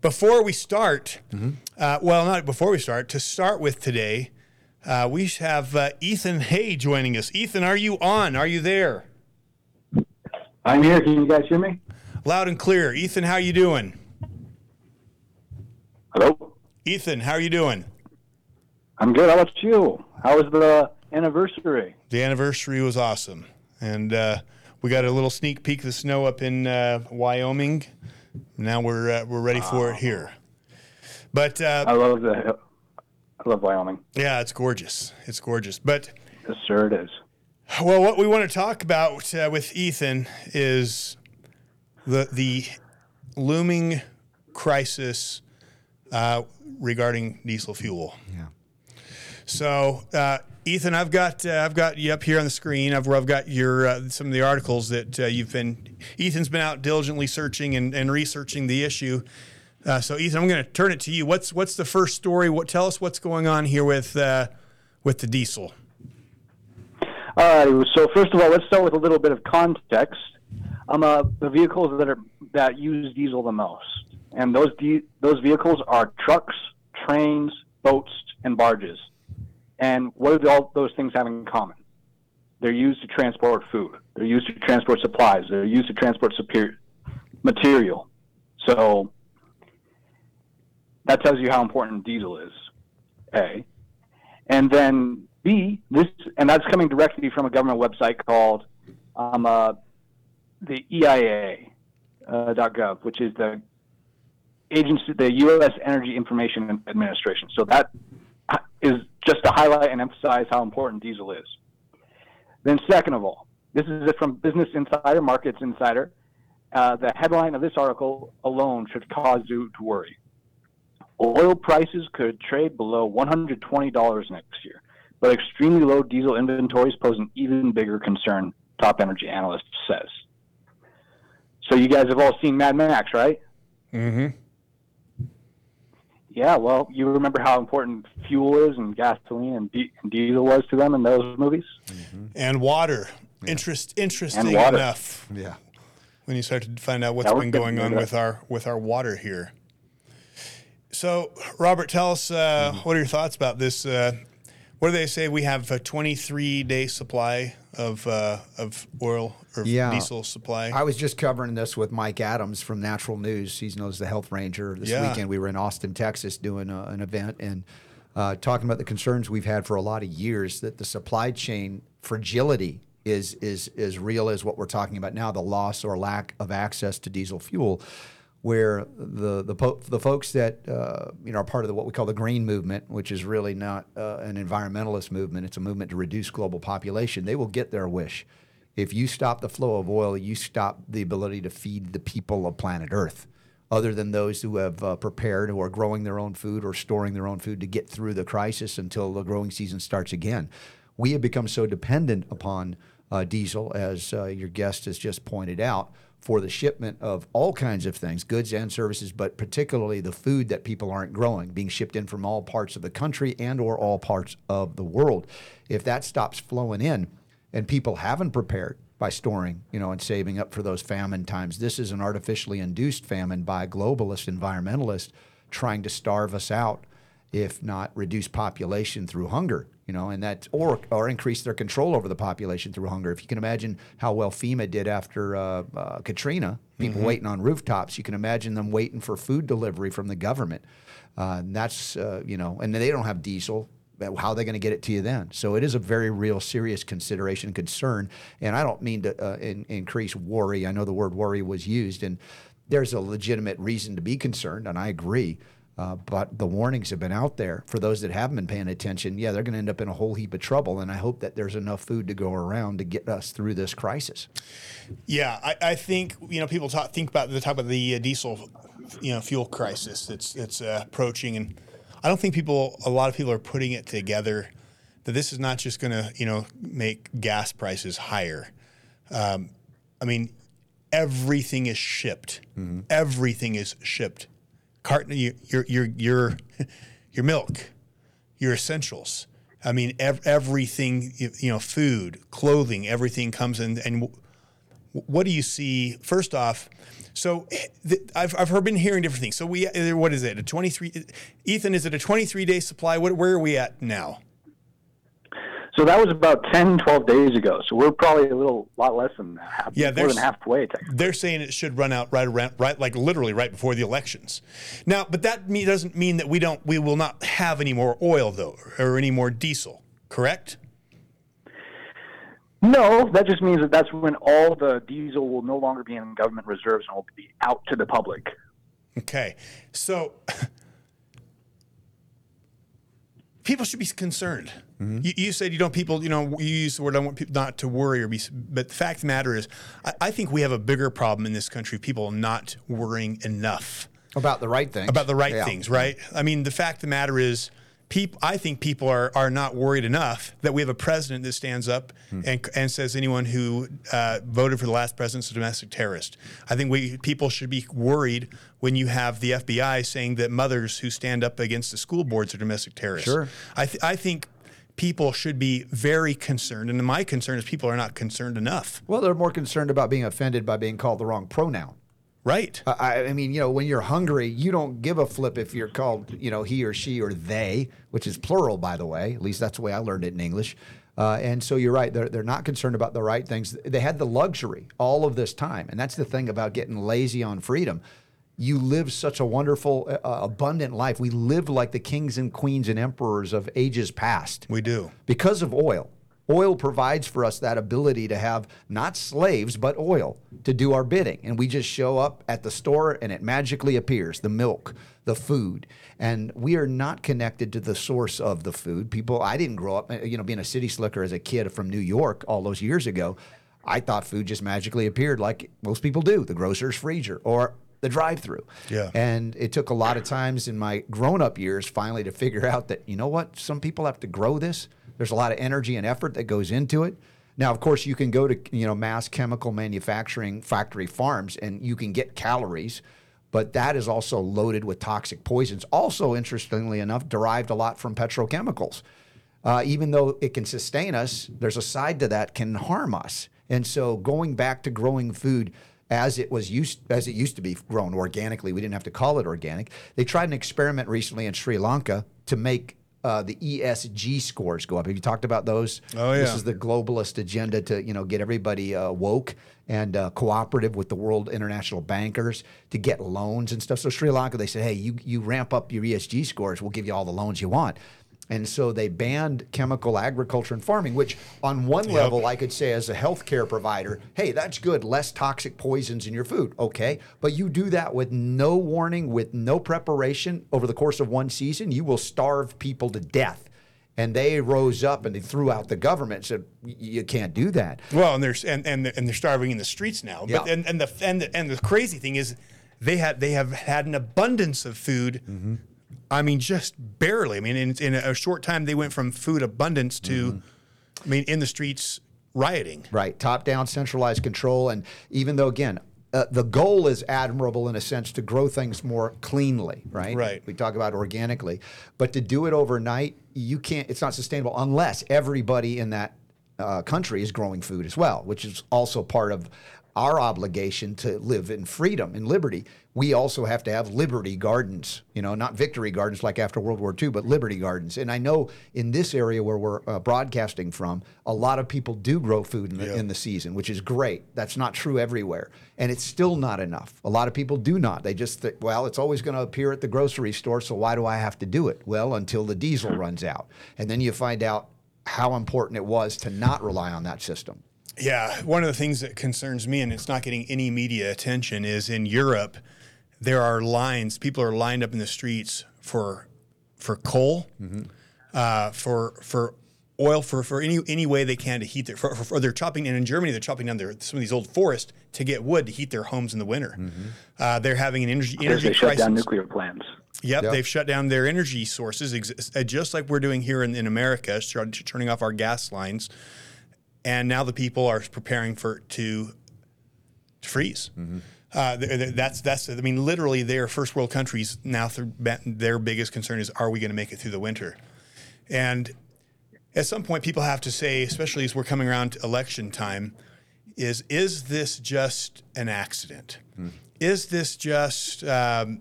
Before we start, uh, well, not before we start, to start with today, uh, we have uh, Ethan Hay joining us. Ethan, are you on? Are you there? I'm here. Can you guys hear me? Loud and clear. Ethan, how you doing? Hello. Ethan, how are you doing? I'm good. How about you? How was the anniversary? The anniversary was awesome, and uh, we got a little sneak peek of the snow up in uh, Wyoming. Now we're uh, we're ready for it here. But uh, I love the. I love Wyoming. yeah, it's gorgeous. It's gorgeous. But Yes, sir, it is. well, what we want to talk about uh, with Ethan is the the looming crisis uh, regarding diesel fuel. Yeah. So, uh, Ethan, I've got uh, I've got you up here on the screen. I've, I've got your uh, some of the articles that uh, you've been. Ethan's been out diligently searching and, and researching the issue. Uh, so, Ethan, I'm going to turn it to you. What's what's the first story? What tell us what's going on here with uh, with the diesel? All right. So first of all, let's start with a little bit of context. Um, the vehicles that are that use diesel the most, and those de- those vehicles are trucks, trains, boats, and barges. And what do all those things have in common? They're used to transport food. They're used to transport supplies. They're used to transport superior material. So that tells you how important diesel is. A. And then B, this, and that's coming directly from a government website called um, uh, the EIA uh, .gov, which is the agency, the U.S. Energy Information Administration. So that is just to highlight and emphasize how important diesel is. Then, second of all, this is from Business Insider, Markets Insider. Uh, the headline of this article alone should cause you to worry. Oil prices could trade below $120 next year, but extremely low diesel inventories pose an even bigger concern, top energy analyst says. So you guys have all seen Mad Max, right? Mm-hmm. Yeah, well, you remember how important fuel is and gasoline and, di- and diesel was to them in those movies? And water. Interest interesting And water. enough Yeah. when you start to find out what's been going on with our with our water here. So, Robert, tell us uh, Mm-hmm. what are your thoughts about this? Uh, what do they say? We have a 23 day supply of uh, of oil or Yeah. diesel supply. I was just covering this with Mike Adams from Natural News. He's known as the health ranger. This Yeah. weekend we were in Austin, Texas, doing a, an event and uh, talking about the concerns we've had for a lot of years that the supply chain fragility is is as real as what we're talking about now, the loss or lack of access to diesel fuel. Where the the po- the folks that uh, you know are part of the, what we call the green movement, which is really not uh, an environmentalist movement, it's a movement to reduce global population. They will get their wish. If you stop the flow of oil, you stop the ability to feed the people of planet Earth, other than those who have uh, prepared, who are growing their own food or storing their own food to get through the crisis until the growing season starts again. We have become so dependent upon uh, diesel, as uh, your guest has just pointed out, for the shipment of all kinds of things, goods and services, but particularly the food that people aren't growing, being shipped in from all parts of the country and or all parts of the world. If that stops flowing in, and people haven't prepared by storing, you know, and saving up for those famine times. This is an artificially induced famine by globalist environmentalists trying to starve us out, if not reduce population through hunger, you know, and that or or increase their control over the population through hunger. If you can imagine how well FEMA did after uh, uh, Katrina, people waiting on rooftops, you can imagine them waiting for food delivery from the government. Uh, and that's uh, you know, and they don't have diesel how are they going to get it to you then? So it is a very real, serious consideration, concern. And I don't mean to uh, in, increase worry. I know the word worry was used, and there's a legitimate reason to be concerned, and I agree. Uh, but the warnings have been out there for those that haven't been paying attention. Yeah, they're going to end up in a whole heap of trouble, and I hope that there's enough food to go around to get us through this crisis. Yeah, I, I think you know people talk think about the talk about the uh, diesel, you know, fuel crisis that's that's uh, approaching, and I don't think people a lot of people are putting it together that this is not just going to you know make gas prices higher. Um, I mean, everything is shipped. Everything is shipped. Carton, your your your your, milk, your essentials. I mean, ev- everything you know, food, clothing, everything comes in and what do you see? First off, so eh, th- I've, I've been hearing different things. So we, eh, what is it? A 23, Ethan, is it a 23 day supply? What, where are we at now? So that was about 10, 12 days ago. So we're probably a little lot less than half, Yeah, more than halfway. Technically. They're saying it should run out right around, right, like literally right before the elections. Now, but that me, doesn't mean that we don't, we will not have any more oil though, or any more diesel, correct? No, that just means that that's when all the diesel will no longer be in government reserves and will be out to the public. Okay, so people should be concerned. Mm-hmm. You, you said you don't people, you know, you use the word I want people not to worry or be, but the fact of the matter is, I, I think we have a bigger problem in this country. Of people not worrying enough About the right things. about the right Yeah. things, right? I mean, the fact of the matter is, people. I think people are are not worried enough that we have a president that stands up Hmm. and and says anyone who uh, voted for the last president is a domestic terrorist. I think we people should be worried when you have the FBI saying that mothers who stand up against the school boards are domestic terrorists. Sure. I th- I think. People should be very concerned, and my concern is people are not concerned enough. Well, they're more concerned about being offended by being called the wrong pronoun. Right? I, I mean, you know, when you're hungry, you don't give a flip if you're called, you know, he or she or they, which is plural, by the way. At least that's the way I learned it in English. Uh, and so you're right; they're they're not concerned about the right things. They had the luxury all of this time, and that's the thing about getting lazy on freedom. You live such a wonderful, uh, abundant life. We live like the kings and queens and emperors of ages past we do. because of oil. Oil provides for us that ability to have not slaves, but oil to do our bidding. And we just show up at the store and it magically appears the milk, the food. And we are not connected to the source of the food. People, I didn't grow up, you know, being a city slicker as a kid from New York all those years ago. I thought food just magically appeared like most people do the grocer's freezer or the drive through. Yeah. And it took a lot of times in my grown up years finally to figure out that, you know what, some people have to grow this. There's a lot of energy and effort that goes into it. Now, of course, you can go to you know mass chemical manufacturing factory farms and you can get calories, but that is also loaded with toxic poisons. Also, interestingly enough, derived a lot from petrochemicals. Uh, even though it can sustain us, there's a side to that can harm us. And so, going back to growing food as it was used as it used to be grown organically, we didn't have to call it organic. They tried an experiment recently in Sri Lanka to make uh, the ESG scores go up. Have you talked about those? Oh, This is the globalist agenda to you know get everybody uh, woke and uh, cooperative with the world international bankers to get loans and stuff. So Sri Lanka, they said, hey, you you ramp up your ESG scores, we'll give you all the loans you want. And so they banned chemical agriculture and farming, which on one level I could say as a healthcare provider, hey, that's good, less toxic poisons in your food. Okay. But you do that with no warning, with no preparation over the course of one season, you will starve people to death. And they rose up and they threw out the government and said, you can't do that. Well, and there's and and and they're starving in the streets now. But Yeah. and and the and the, and the crazy thing is, they had they have had an abundance of food. Mm-hmm. I mean, just barely. I mean, in, in a short time, they went from food abundance to, Mm-hmm. I mean, in the streets rioting. Right, top down centralized control. And even though, again, uh, the goal is admirable in a sense to grow things more cleanly, right? Right. We talk about organically, but to do it overnight, you can't. It's not sustainable unless everybody in that uh, country is growing food as well, which is also part of our obligation to live in freedom and liberty. We also have to have liberty gardens, you know, not victory gardens like after World War II, but liberty gardens. And I know in this area where we're uh, broadcasting from, a lot of people do grow food in the, in the season, which is great. That's not true everywhere. And it's still not enough. A lot of people do not. They just think, well, it's always going to appear at the grocery store, so why do I have to do it? Well, until the diesel runs out. And then you find out how important it was to not rely on that system. Yeah, one of the things that concerns me, and it's not getting any media attention, is in Europe, there are lines. People are lined up in the streets for for coal, uh, for for oil, for, for any any way they can to heat their. For, for, they're chopping, and in Germany, they're chopping down their some of these old forests to get wood to heat their homes in the winter. Uh, they're having an energy Because energy they shut crisis. down nuclear plants. Yep, Yep. they've shut down their energy sources, ex- uh, just like we're doing here in, in America, start- turning off our gas lines. And now the people are preparing for to, to freeze. Uh, th- th- that's that's. I mean, literally, they're first world countries now. Their, their biggest concern is, are we going to make it through the winter? And at some point, people have to say, especially as we're coming around to election time, is is this just an accident? Is this just um,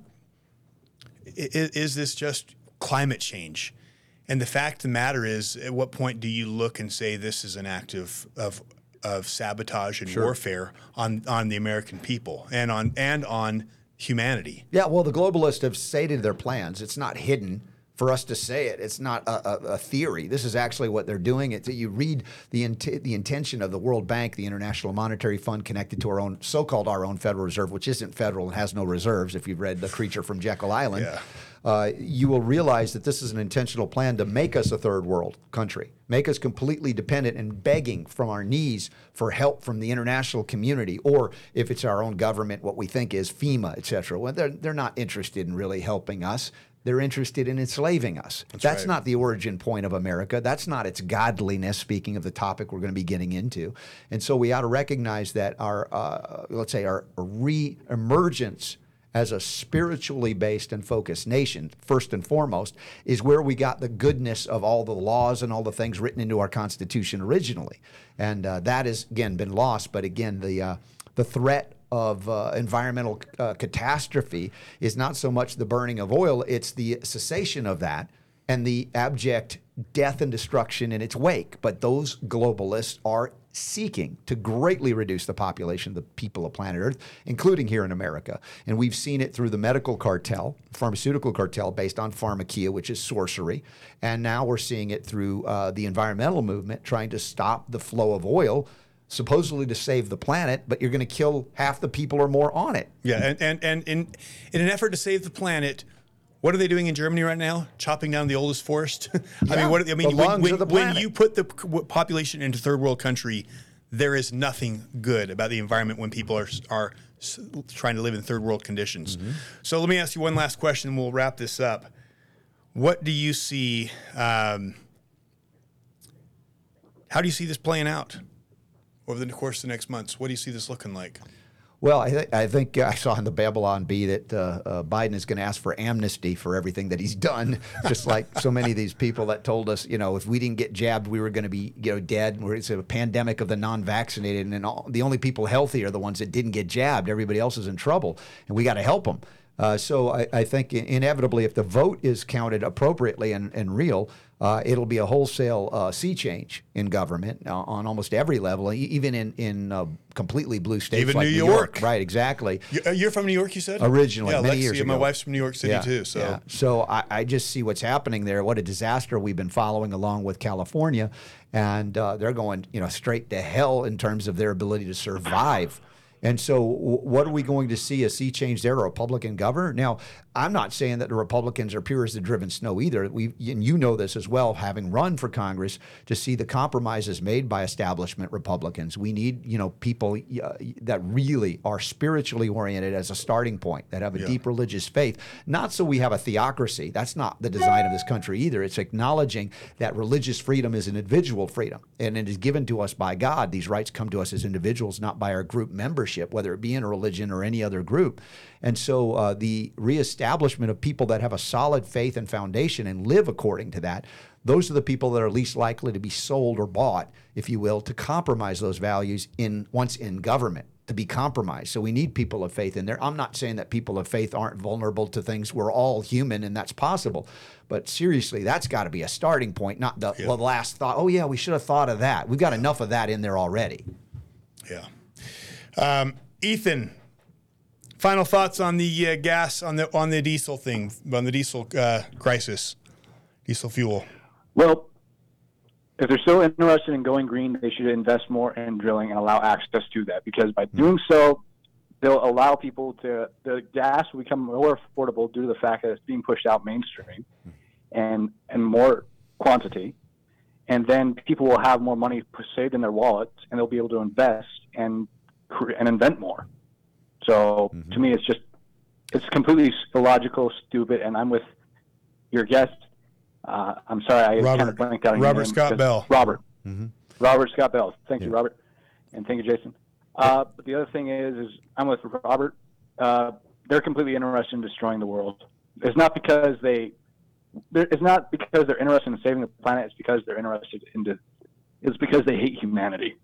is, is this just climate change? And the fact of the matter is, at what point do you look and say this is an act of of, of sabotage and warfare on on the American people and on and on humanity? Yeah, well, the globalists have stated their plans. It's not hidden for us to say it. It's not a, a, a theory. This is actually what they're doing. It's, you read the int- the intention of the World Bank, the International Monetary Fund, connected to our own so-called our own Federal Reserve, which isn't federal and has no reserves. If you've read The Creature from Jekyll Island. Yeah. Uh, you will realize that this is an intentional plan to make us a third world country, make us completely dependent and begging from our knees for help from the international community, or if it's our own government, what we think is FEMA, et cetera. Well, they're, they're not interested in really helping us. They're interested in enslaving us. That's, right. not the origin point of America. That's not its godliness, speaking of the topic we're going to be getting into. And so we ought to recognize that our, uh, let's say, our re emergence as a spiritually based and focused nation, first and foremost, is where we got the goodness of all the laws and all the things written into our Constitution originally. And uh, that has, again, been lost. But again, the, uh, the threat of uh, environmental uh, catastrophe is not so much the burning of oil, it's the cessation of that and the abject death and destruction in its wake. But those globalists are seeking to greatly reduce the population of the people of planet Earth, including here in America. And we've seen it through the medical cartel, pharmaceutical cartel based on pharmakeia, which is sorcery. And now we're seeing it through uh, the environmental movement trying to stop the flow of oil. Supposedly to save the planet, but you're going to kill half the people or more on it. Yeah, and and, and in in an effort to save the planet, what are they doing in Germany right now? Chopping down the oldest forest. I Yeah, mean, what I mean, when, when, when you put the population into third world country, there is nothing good about the environment when people are are trying to live in third world conditions. Mm-hmm. So let me ask you one last question, and we'll wrap this up. What do you see? Um, how do you see this playing out over the course of the next months? What do you see this looking like? Well, I, th- I think I saw in the Babylon Bee that uh, uh, Biden is going to ask for amnesty for everything that he's done, just like so many of these people that told us, you know, if we didn't get jabbed, we were going to be, you know, dead. It's a pandemic of the non-vaccinated, and all, the only people healthy are the ones that didn't get jabbed. Everybody else is in trouble, and we got to help them. Uh, so I, I think inevitably, if the vote is counted appropriately and, and real, uh, it'll be a wholesale uh, sea change in government uh, on almost every level, even in in uh, completely blue states Even like New New York. Right, exactly. Uh, You're from New York, you said? Originally, yeah, many Lexi, years My wife's from New York City too. So yeah. so I, I just see what's happening there. What a disaster we've been following along with California, and uh, they're going, you know, straight to hell in terms of their ability to survive. And so, w- what are we going to see? A sea change there, a Republican governor? Now, I'm not saying that the Republicans are pure as the driven snow either. We, and you know this as well, having run for Congress, to see the compromises made by establishment Republicans. We need, you know, people uh, that really are spiritually oriented as a starting point, that have a deep religious faith. Not so we have a theocracy. That's not the design of this country either. It's acknowledging that religious freedom is an individual freedom, and it is given to us by God. These rights come to us as individuals, not by our group membership, whether it be in a religion or any other group. And so uh, the reestablishment of people that have a solid faith and foundation and live according to that, those are the people that are least likely to be sold or bought, if you will, to compromise those values in once in government to be compromised. So we need people of faith in there. I'm not saying that people of faith aren't vulnerable to things. We're all human and that's possible. But seriously, that's got to be a starting point, not the, the last thought. Oh yeah, we should have thought of that. We've got enough of that in there already. yeah. Um, Ethan, final thoughts on the uh, gas on the on the diesel thing on the diesel uh, crisis, diesel fuel. Well, if they're so interested in going green, they should invest more in drilling and allow access to that because by doing so, they'll allow people to the gas will become more affordable due to the fact that it's being pushed out mainstream and and more quantity. And then people will have more money saved in their wallets, and they'll be able to invest and and invent more. So to me, it's just it's completely illogical, stupid, and I'm with your guest. Uh, I'm sorry, I kind Robert- of blanked out Robert Scott Bell. Robert. Robert Scott Bell. Thank you, Robert, and thank you, Jason. Uh, but the other thing is, is I'm with Robert. Uh, they're completely interested in destroying the world. It's not because they. they're- It's not because they're interested in saving the planet. It's because they're interested in. The, it's because they hate humanity.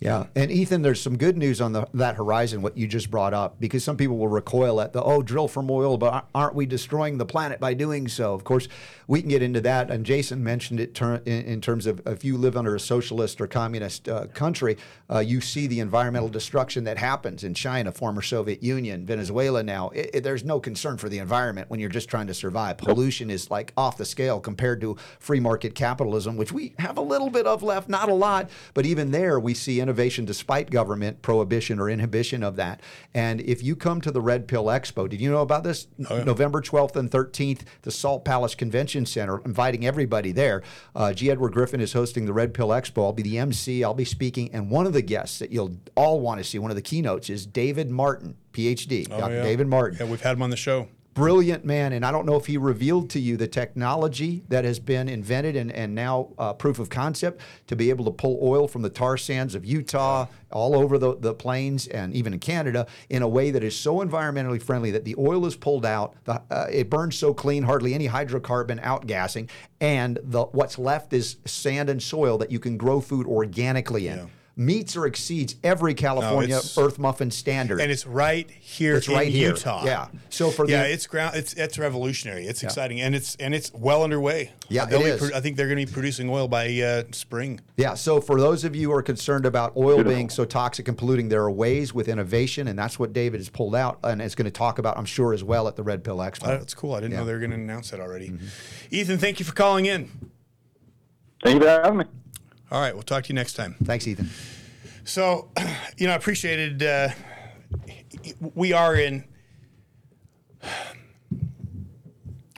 Yeah. And Ethan, there's some good news on the, that horizon. What you just brought up, because some people will recoil at the oh, drill from oil, but aren't we destroying the planet by doing so? Of course, we can get into that. And Jason mentioned it ter- in, in, terms of if you live under a socialist or communist uh, country, uh, you see the environmental destruction that happens in China, former Soviet Union, Venezuela. Now, it, it, there's no concern for the environment when you're just trying to survive. Pollution is like off the scale compared to free market capitalism, which we have a little bit of left, not a lot, but even there we see innovation despite government prohibition or inhibition of that. And if you come to the Red Pill Expo, did you know about this? Oh, yeah. November 12th and 13th, the Salt Palace Convention Center, inviting everybody there. Uh, G. Edward Griffin is hosting the Red Pill Expo. I'll be the MC, I'll be speaking, and one of the guests that you'll all want to see, one of the keynotes, is David Martin, PhD, oh, Dr. Yeah. David Martin. Yeah, we've had him on the show brilliant man. And I don't know if he revealed to you the technology that has been invented and, and now uh, proof of concept to be able to pull oil from the tar sands of Utah, all over the, the plains, and even in Canada in a way that is so environmentally friendly that the oil is pulled out. The, uh, it burns so clean, hardly any hydrocarbon outgassing. And the, what's left is sand and soil that you can grow food organically in. Yeah meets or exceeds every California no, Earth Muffin standard. And it's right here it's right here. Utah. Yeah. So for yeah, the, it's ground. It's it's revolutionary. It's yeah. exciting, and it's and it's well underway. Yeah, it is. I think they're going to be producing oil by uh, spring. Yeah. So for those of you who are concerned about oil being so toxic and polluting, there are ways with innovation, and that's what David has pulled out and is going to talk about, I'm sure, as well at the Red Pill Expo. Oh, that's cool. I didn't yeah. know they were going to announce that already. Mm-hmm. Ethan, thank you for calling in. Thank you for having me. All right, we'll talk to you next time. Thanks, Ethan. So, you know, I appreciated. Uh, we are in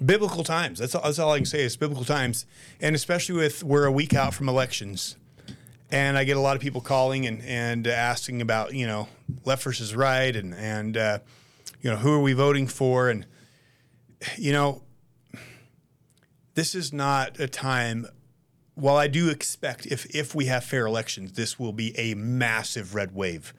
biblical times. That's all, that's all I can say is biblical times, and especially with we're a week out from elections, and I get a lot of people calling and and asking about you know left versus right, and and uh, you know who are we voting for, and you know this is not a time while I do expect if if we have fair elections, this will be a massive red wave.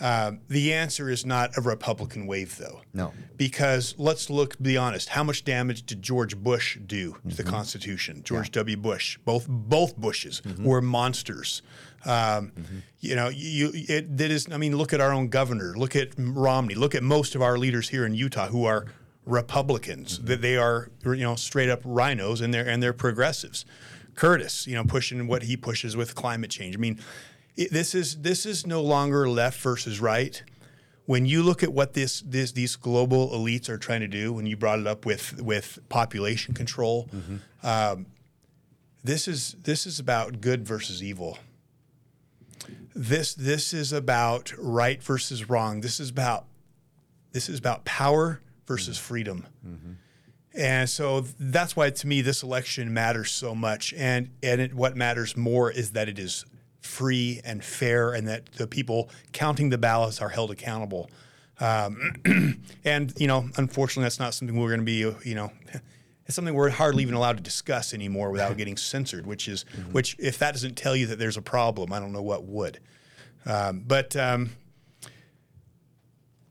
Uh, the answer is not a Republican wave, though. No. Because let's look, be honest. How much damage did George Bush do to mm-hmm. the Constitution? George yeah. W. Bush, both both Bushes mm-hmm. were monsters. Um, mm-hmm. You know, you it that is. I mean, look at our own governor. Look at Romney. Look at most of our leaders here in Utah who are Republicans. That they are, you know, straight up RINOs and they're and they're progressives. Curtis, you know, pushing what he pushes with climate change. I mean, it, this is this is no longer left versus right. When you look at what this, this these global elites are trying to do, when you brought it up with with population control, mm-hmm. um, this is this is about good versus evil. This this is about right versus wrong. This is about this is about power versus mm-hmm. freedom. Mm-hmm. And so that's why to me this election matters so much. And and it, what matters more is that it is free and fair, and that the people counting the ballots are held accountable. Um, and you know, unfortunately, that's not something we're going to be. You know, it's something we're hardly even allowed to discuss anymore without getting censored. Which is, mm-hmm. which if that doesn't tell you that there's a problem, I don't know what would. Um, but um,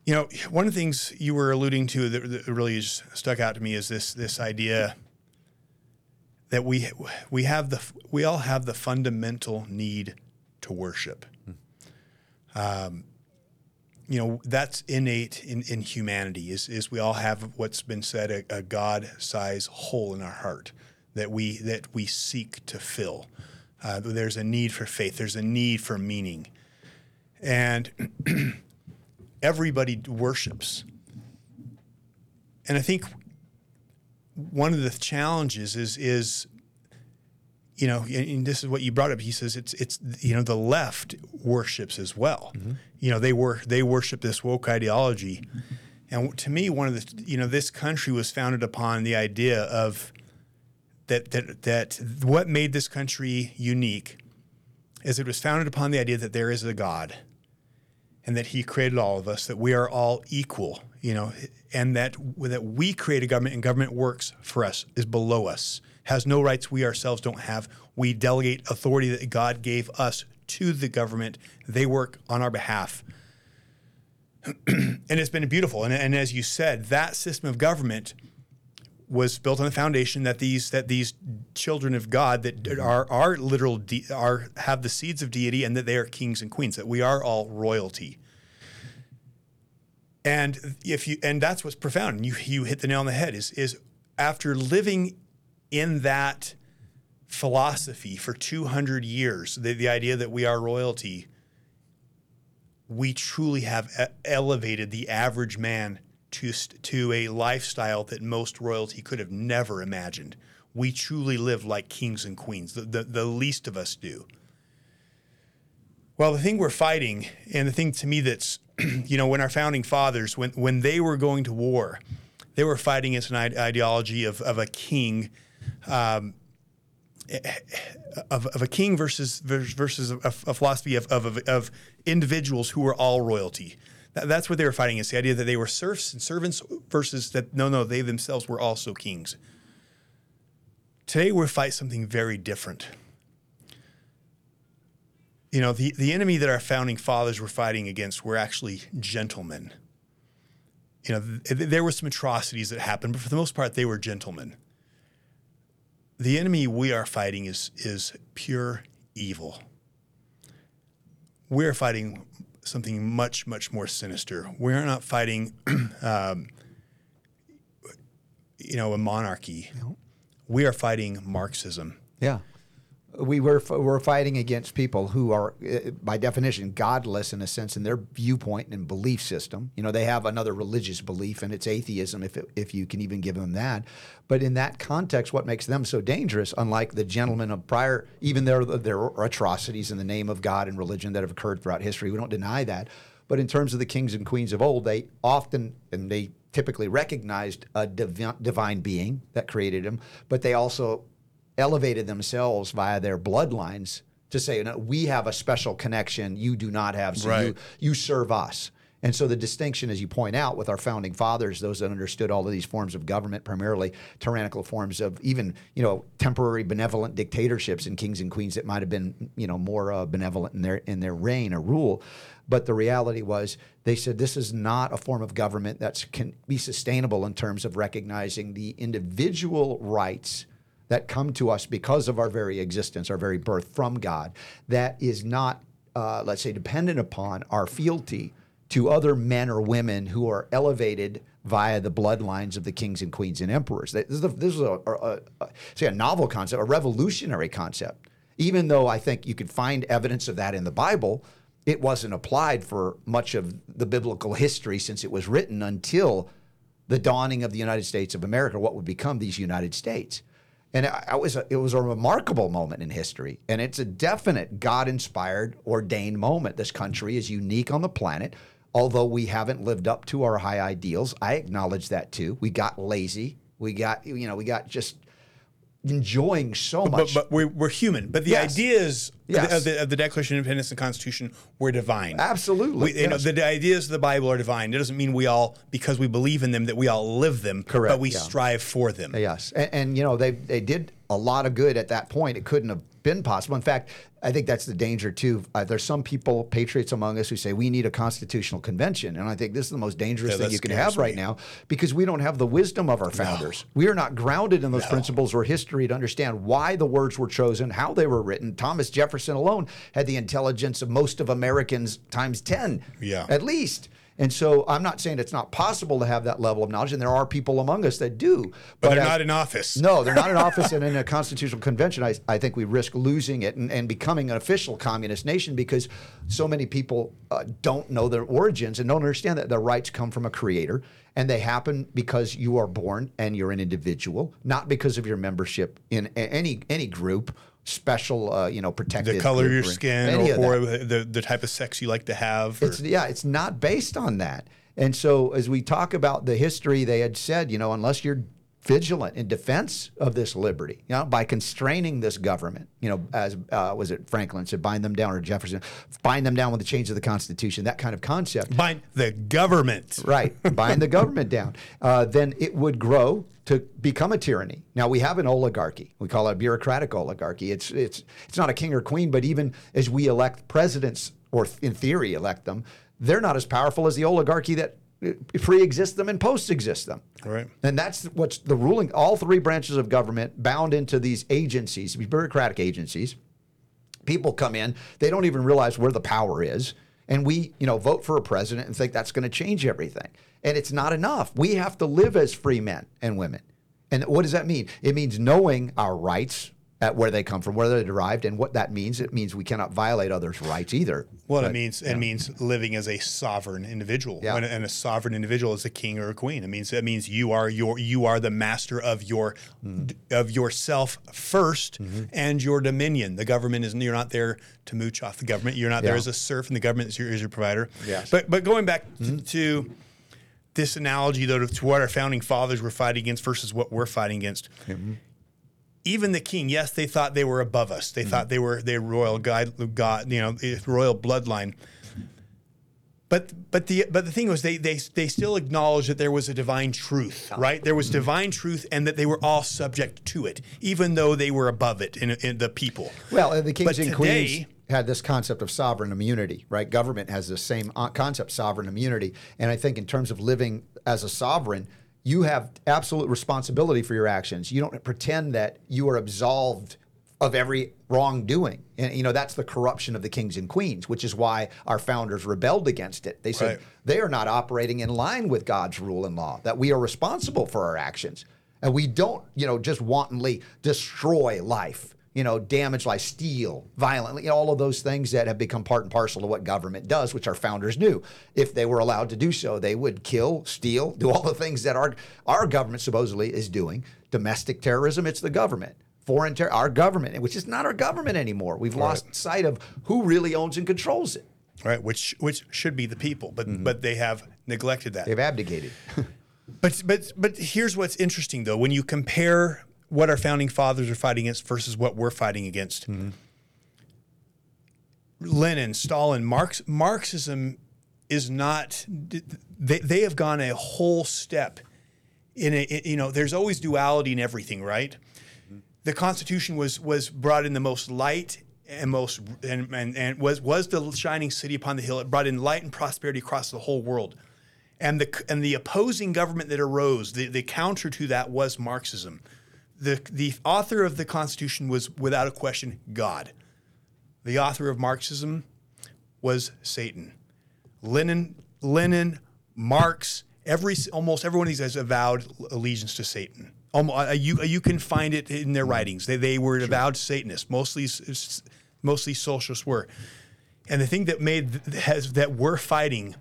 you know, one of the things you were alluding to that, that really stuck out to me is this this idea that we we have the we all have the fundamental need to worship. Um, you know that's innate in, in humanity is, is we all have what's been said a, a God size hole in our heart that we that we seek to fill. Uh, there's a need for faith. There's a need for meaning, and everybody worships. And I think one of the challenges is is you know, and this is what you brought up. He says it's it's you know the left worships as well. Mm-hmm. You know they were they worship this woke ideology, and to me, one of the you know this country was founded upon the idea of that that that what made this country unique is it was founded upon the idea that there is a God and that he created all of us, that we are all equal, you know, and that that we create a government and government works for us is below us, has no rights we ourselves don't have. We delegate authority that God gave us to the government. They work on our behalf. and it's been beautiful. And, and as you said, that system of government was built on the foundation that these that these children of God that mm-hmm. are are literal de- are have the seeds of deity and that they are kings and queens that we are all royalty. And if you and that's what's profound. And you you hit the nail on the head. Is is after living in that philosophy for 200 years, the, the idea that we are royalty, we truly have elevated the average man to, to a lifestyle that most royalty could have never imagined. We truly live like kings and queens, the, the, the least of us do. Well, the thing we're fighting, and the thing to me that's, you know, when our founding fathers, when, when they were going to war, they were fighting against an ideology of, of a king um, of, of a king versus versus a, a philosophy of, of, of individuals who were all royalty. That, that's what they were fighting against the idea that they were serfs and servants versus that no, no, they themselves were also kings. Today we fight something very different. You know, the, the enemy that our founding fathers were fighting against were actually gentlemen. You know, th- there were some atrocities that happened, but for the most part, they were gentlemen the enemy we are fighting is is pure evil. We're fighting something much much more sinister. We're not fighting, um, you know, a monarchy. We are fighting Marxism. Yeah. We were we're fighting against people who are, uh, by definition, godless in a sense in their viewpoint and belief system. You know, they have another religious belief, and it's atheism, if it, if you can even give them that. But in that context, what makes them so dangerous, unlike the gentlemen of prior, even there there are atrocities in the name of God and religion that have occurred throughout history, we don't deny that. But in terms of the kings and queens of old, they often and they typically recognized a divi- divine being that created them, but they also elevated themselves via their bloodlines to say, no, we have a special connection you do not have, so Right. you, you serve us. And so the distinction, as you point out, with our founding fathers, those that understood all of these forms of government, primarily tyrannical forms of even, you know, temporary benevolent dictatorships and kings and queens that might have been, you know, more uh, benevolent in their in their reign or rule. But the reality was, they said this is not a form of government that can be sustainable in terms of recognizing the individual rights that come to us because of our very existence, our very birth from God, that is not, uh, let's say, dependent upon our fealty to other men or women who are elevated via the bloodlines of the kings and queens and emperors. This is, a, this is a, a, a, say a novel concept, a revolutionary concept. Even though I think you could find evidence of that in the Bible, it wasn't applied for much of the biblical history since it was written until the dawning of the United States of America, what would become these United States. And I, was a, it was a remarkable moment in history, and it's a definite God-inspired, ordained moment. This country is unique on the planet, although we haven't lived up to our high ideals. I acknowledge that too. We got lazy. We got you know we got just enjoying so But, much. but we're, we're human. But the Yes. ideas Yes. of, the, of the Declaration of Independence and Constitution were divine. Absolutely, We, you know, yes. the ideas of the Bible are divine. It doesn't mean we all, because we believe in them, that we all live them. Correct, But we yeah. strive for them. Yes, and, and you know they they did a lot of good at that point. It couldn't have been possible. In fact, I think that's the danger too. Uh, there's some people, patriots among us, who say we need a constitutional convention, and I think this is the most dangerous Yeah, thing you can have right now because we don't have the wisdom of our founders. We are not grounded in those principles or history to understand why the words were chosen, how they were written. Thomas Jefferson alone had the intelligence of most of Americans times ten, Yeah. at least. And so I'm not saying it's not possible to have that level of knowledge, and there are people among us that do. But, they're as- not in office. no, they're not in office and in a constitutional convention. I, I think we risk losing it and, and becoming an official communist nation because so many people uh, don't know their origins and don't understand that their rights come from a creator and they happen because you are born and you're an individual, not because of your membership in any any group, special, uh, you know, protected. The color of your skin any of that. or, or the, the type of sex you like to have. It's yeah, it's not based on that. And so as we talk about the history, they had said, you know, unless you're vigilant in defense of this liberty, you know, by constraining this government, you know, as uh, was it Franklin said, bind them down, or Jefferson, bind them down with the change of the Constitution, that kind of concept Bind the government. right, bind the government down, uh, then it would grow to become a tyranny. Now we have an oligarchy. We call it a bureaucratic oligarchy. It's it's it's not a king or queen, but even as we elect presidents, or in theory elect them, they're not as powerful as the oligarchy that uh, pre-exist them and post-exist them. Right. And that's what's the ruling. All three branches of government bound into these agencies, these bureaucratic agencies. People come in, they don't even realize where the power is, and we, you know, vote for a president and think that's going to change everything. And it's not enough. We have to live as free men and women. And what does that mean? It means knowing our rights, at where they come from, where they're derived, and what that means. It means we cannot violate others' rights either. What But, it means, it means living as a sovereign individual. Yeah. When- and a sovereign individual is a king or a queen. It means that means you are your you are the master of your Mm-hmm. of yourself 1st and your dominion. The government is you're not there to mooch off the government. You're not there as a serf, and the government is your, is your provider. Yes. Mm-hmm. But but going back t- to this analogy though to, to what our founding fathers were fighting against versus what we're fighting against even the king, yes, they thought they were above us. They thought they were they royal god, god, you know, royal bloodline. But but the but the thing was they they they still acknowledged that there was a divine truth, right? There was divine truth, and that they were all subject to it, even though they were above it in, in the people. Well, and the kings But and today- queens had this concept of sovereign immunity, right? Government has the same uh, concept, sovereign immunity. And I think in terms of living as a sovereign, you have absolute responsibility for your actions. You don't pretend that you are absolved of every wrongdoing. And you know, that's the corruption of the kings and queens, which is why our founders rebelled against it. They said Right. they are not operating in line with God's rule and law, that we are responsible for our actions. And we don't, you know, just wantonly destroy life, you know, damage life, steal violently, you know, all of those things that have become part and parcel of what government does, which our founders knew. If they were allowed to do so, they would kill, steal, do all the things that our our government supposedly is doing. Domestic terrorism, it's the government. Foreign terror, our government, which is not our government anymore. We've lost sight of who really owns and controls it. Right, which which should be the people, but mm-hmm. but they have neglected that. They've abdicated. But but but here's what's interesting though: when you compare what our founding fathers are fighting against versus what we're fighting against, mm-hmm. Lenin, Stalin, Marx, Marxism is not. They they have gone a whole step in a. You know, there's always duality in everything, right? Mm-hmm. The Constitution was was brought in the most light and most and, and, and was was the shining city upon the hill. It brought in light and prosperity across the whole world and the and the opposing government that arose, the, the counter to that was Marxism. The the author of the Constitution was without a question God. The author of Marxism was Satan. Lenin, Lenin, Marx, every almost every one of these guys avowed allegiance to Satan. Almost, you uh, you can find it in their writings. They they were avowed Satanists. Mostly mostly socialists were. And the thing that made has that we're fighting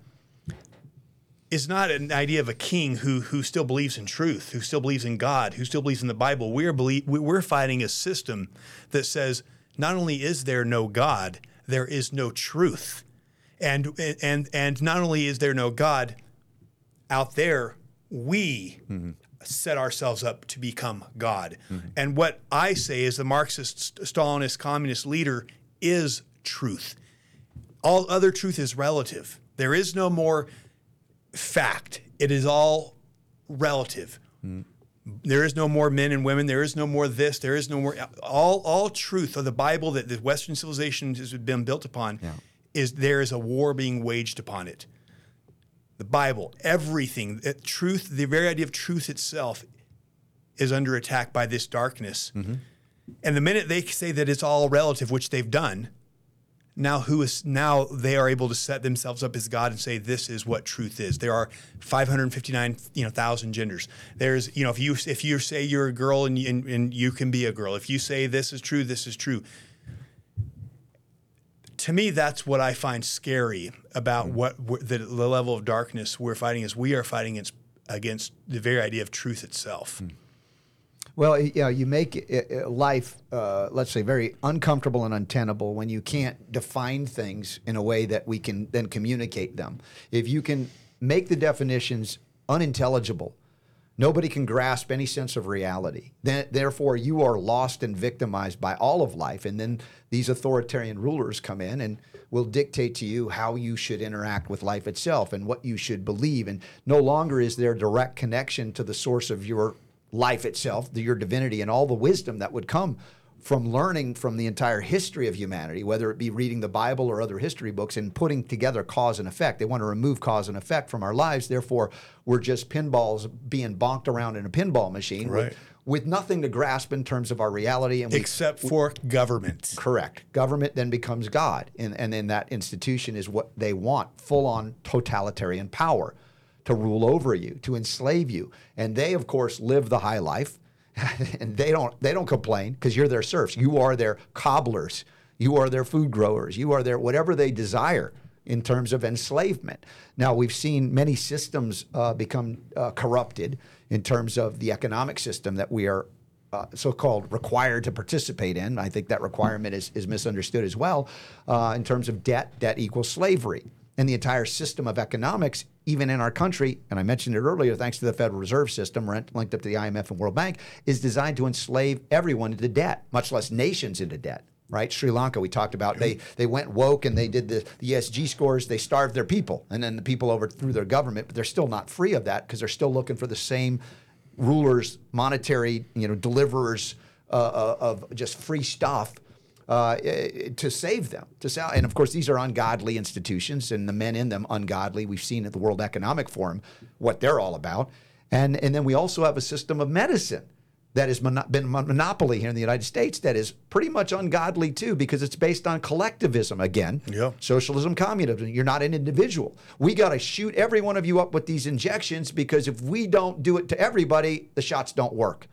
is not an idea of a king who who still believes in truth, who still believes in God, who still believes in the Bible. We're believe, we're fighting a system that says not only is there no God, there is no truth, and and and not only is there no God out there, we set ourselves up to become God. Mm-hmm. And what I say is the Marxist, Stalinist, communist leader is truth. All other truth is relative. There is no more fact. It is all relative. There is no more men and women. There is no more this. There is no more all all truth of the Bible that the Western civilization has been built upon. Is there is a war being waged upon it. The Bible, everything, truth, the very idea of truth itself, is under attack by this darkness. Mm-hmm. And the minute they say that it's all relative, which they've done, now who is now they are able to set themselves up as God and say this is what truth is. There are 559 you know thousand genders. There's you know if you if you say you're a girl and, and and you can be a girl. If you say this is true, this is true. To me, that's what I find scary about mm. what what the, the level of darkness we're fighting is. We are fighting against against the very idea of truth itself. Mm. Well, you know, you make it- it- life, uh, let's say, very uncomfortable and untenable when you can't define things in a way that we can then communicate them. If you can make the definitions unintelligible, nobody can grasp any sense of reality. Then, therefore, you are lost and victimized by all of life. And then these authoritarian rulers come in and will dictate to you how you should interact with life itself and what you should believe. And no longer is there direct connection to the source of your life itself, the- your divinity, and all the wisdom that would come from learning from the entire history of humanity, whether it be reading the Bible or other history books, and putting together cause and effect. They want to remove cause and effect from our lives. Therefore, we're just pinballs being bonked around in a pinball machine Right. with, with nothing to grasp in terms of our reality. And we, Except for government. Correct. Government then becomes God, and, and then that institution is what they want full on totalitarian power to rule over you, to enslave you. And they, of course, live the high life, and they don't they don't complain because you're their serfs. You are their cobblers. You are their food growers. You are their whatever they desire in terms of enslavement. Now, we've seen many systems uh, become uh, corrupted in terms of the economic system that we are uh, so-called required to participate in. I think that requirement is, is misunderstood as well. Uh, in terms of debt, debt equals slavery, and the entire system of economics, even in our country, and I mentioned it earlier, thanks to the Federal Reserve System, rent- linked up to the IMF and World Bank, is designed to enslave everyone into debt, much less nations into debt. Right, Sri Lanka. We talked about they they went woke and they did the, the ESG scores. They starved their people, and then the people overthrew their government. But they're still not free of that because they're still looking for the same rulers, monetary, you know, deliverers uh, uh, of just free stuff uh, eh, to save them. To sell, and of course, these are ungodly institutions, and the men in them ungodly. We've seen at the World Economic Forum what they're all about, and and then we also have a system of medicine that has mono- been a monopoly here in the United States that is pretty much ungodly too because it's based on collectivism again. Yeah. Socialism, communism. You're not an individual. We got to shoot every one of you up with these injections because if we don't do it to everybody, the shots don't work.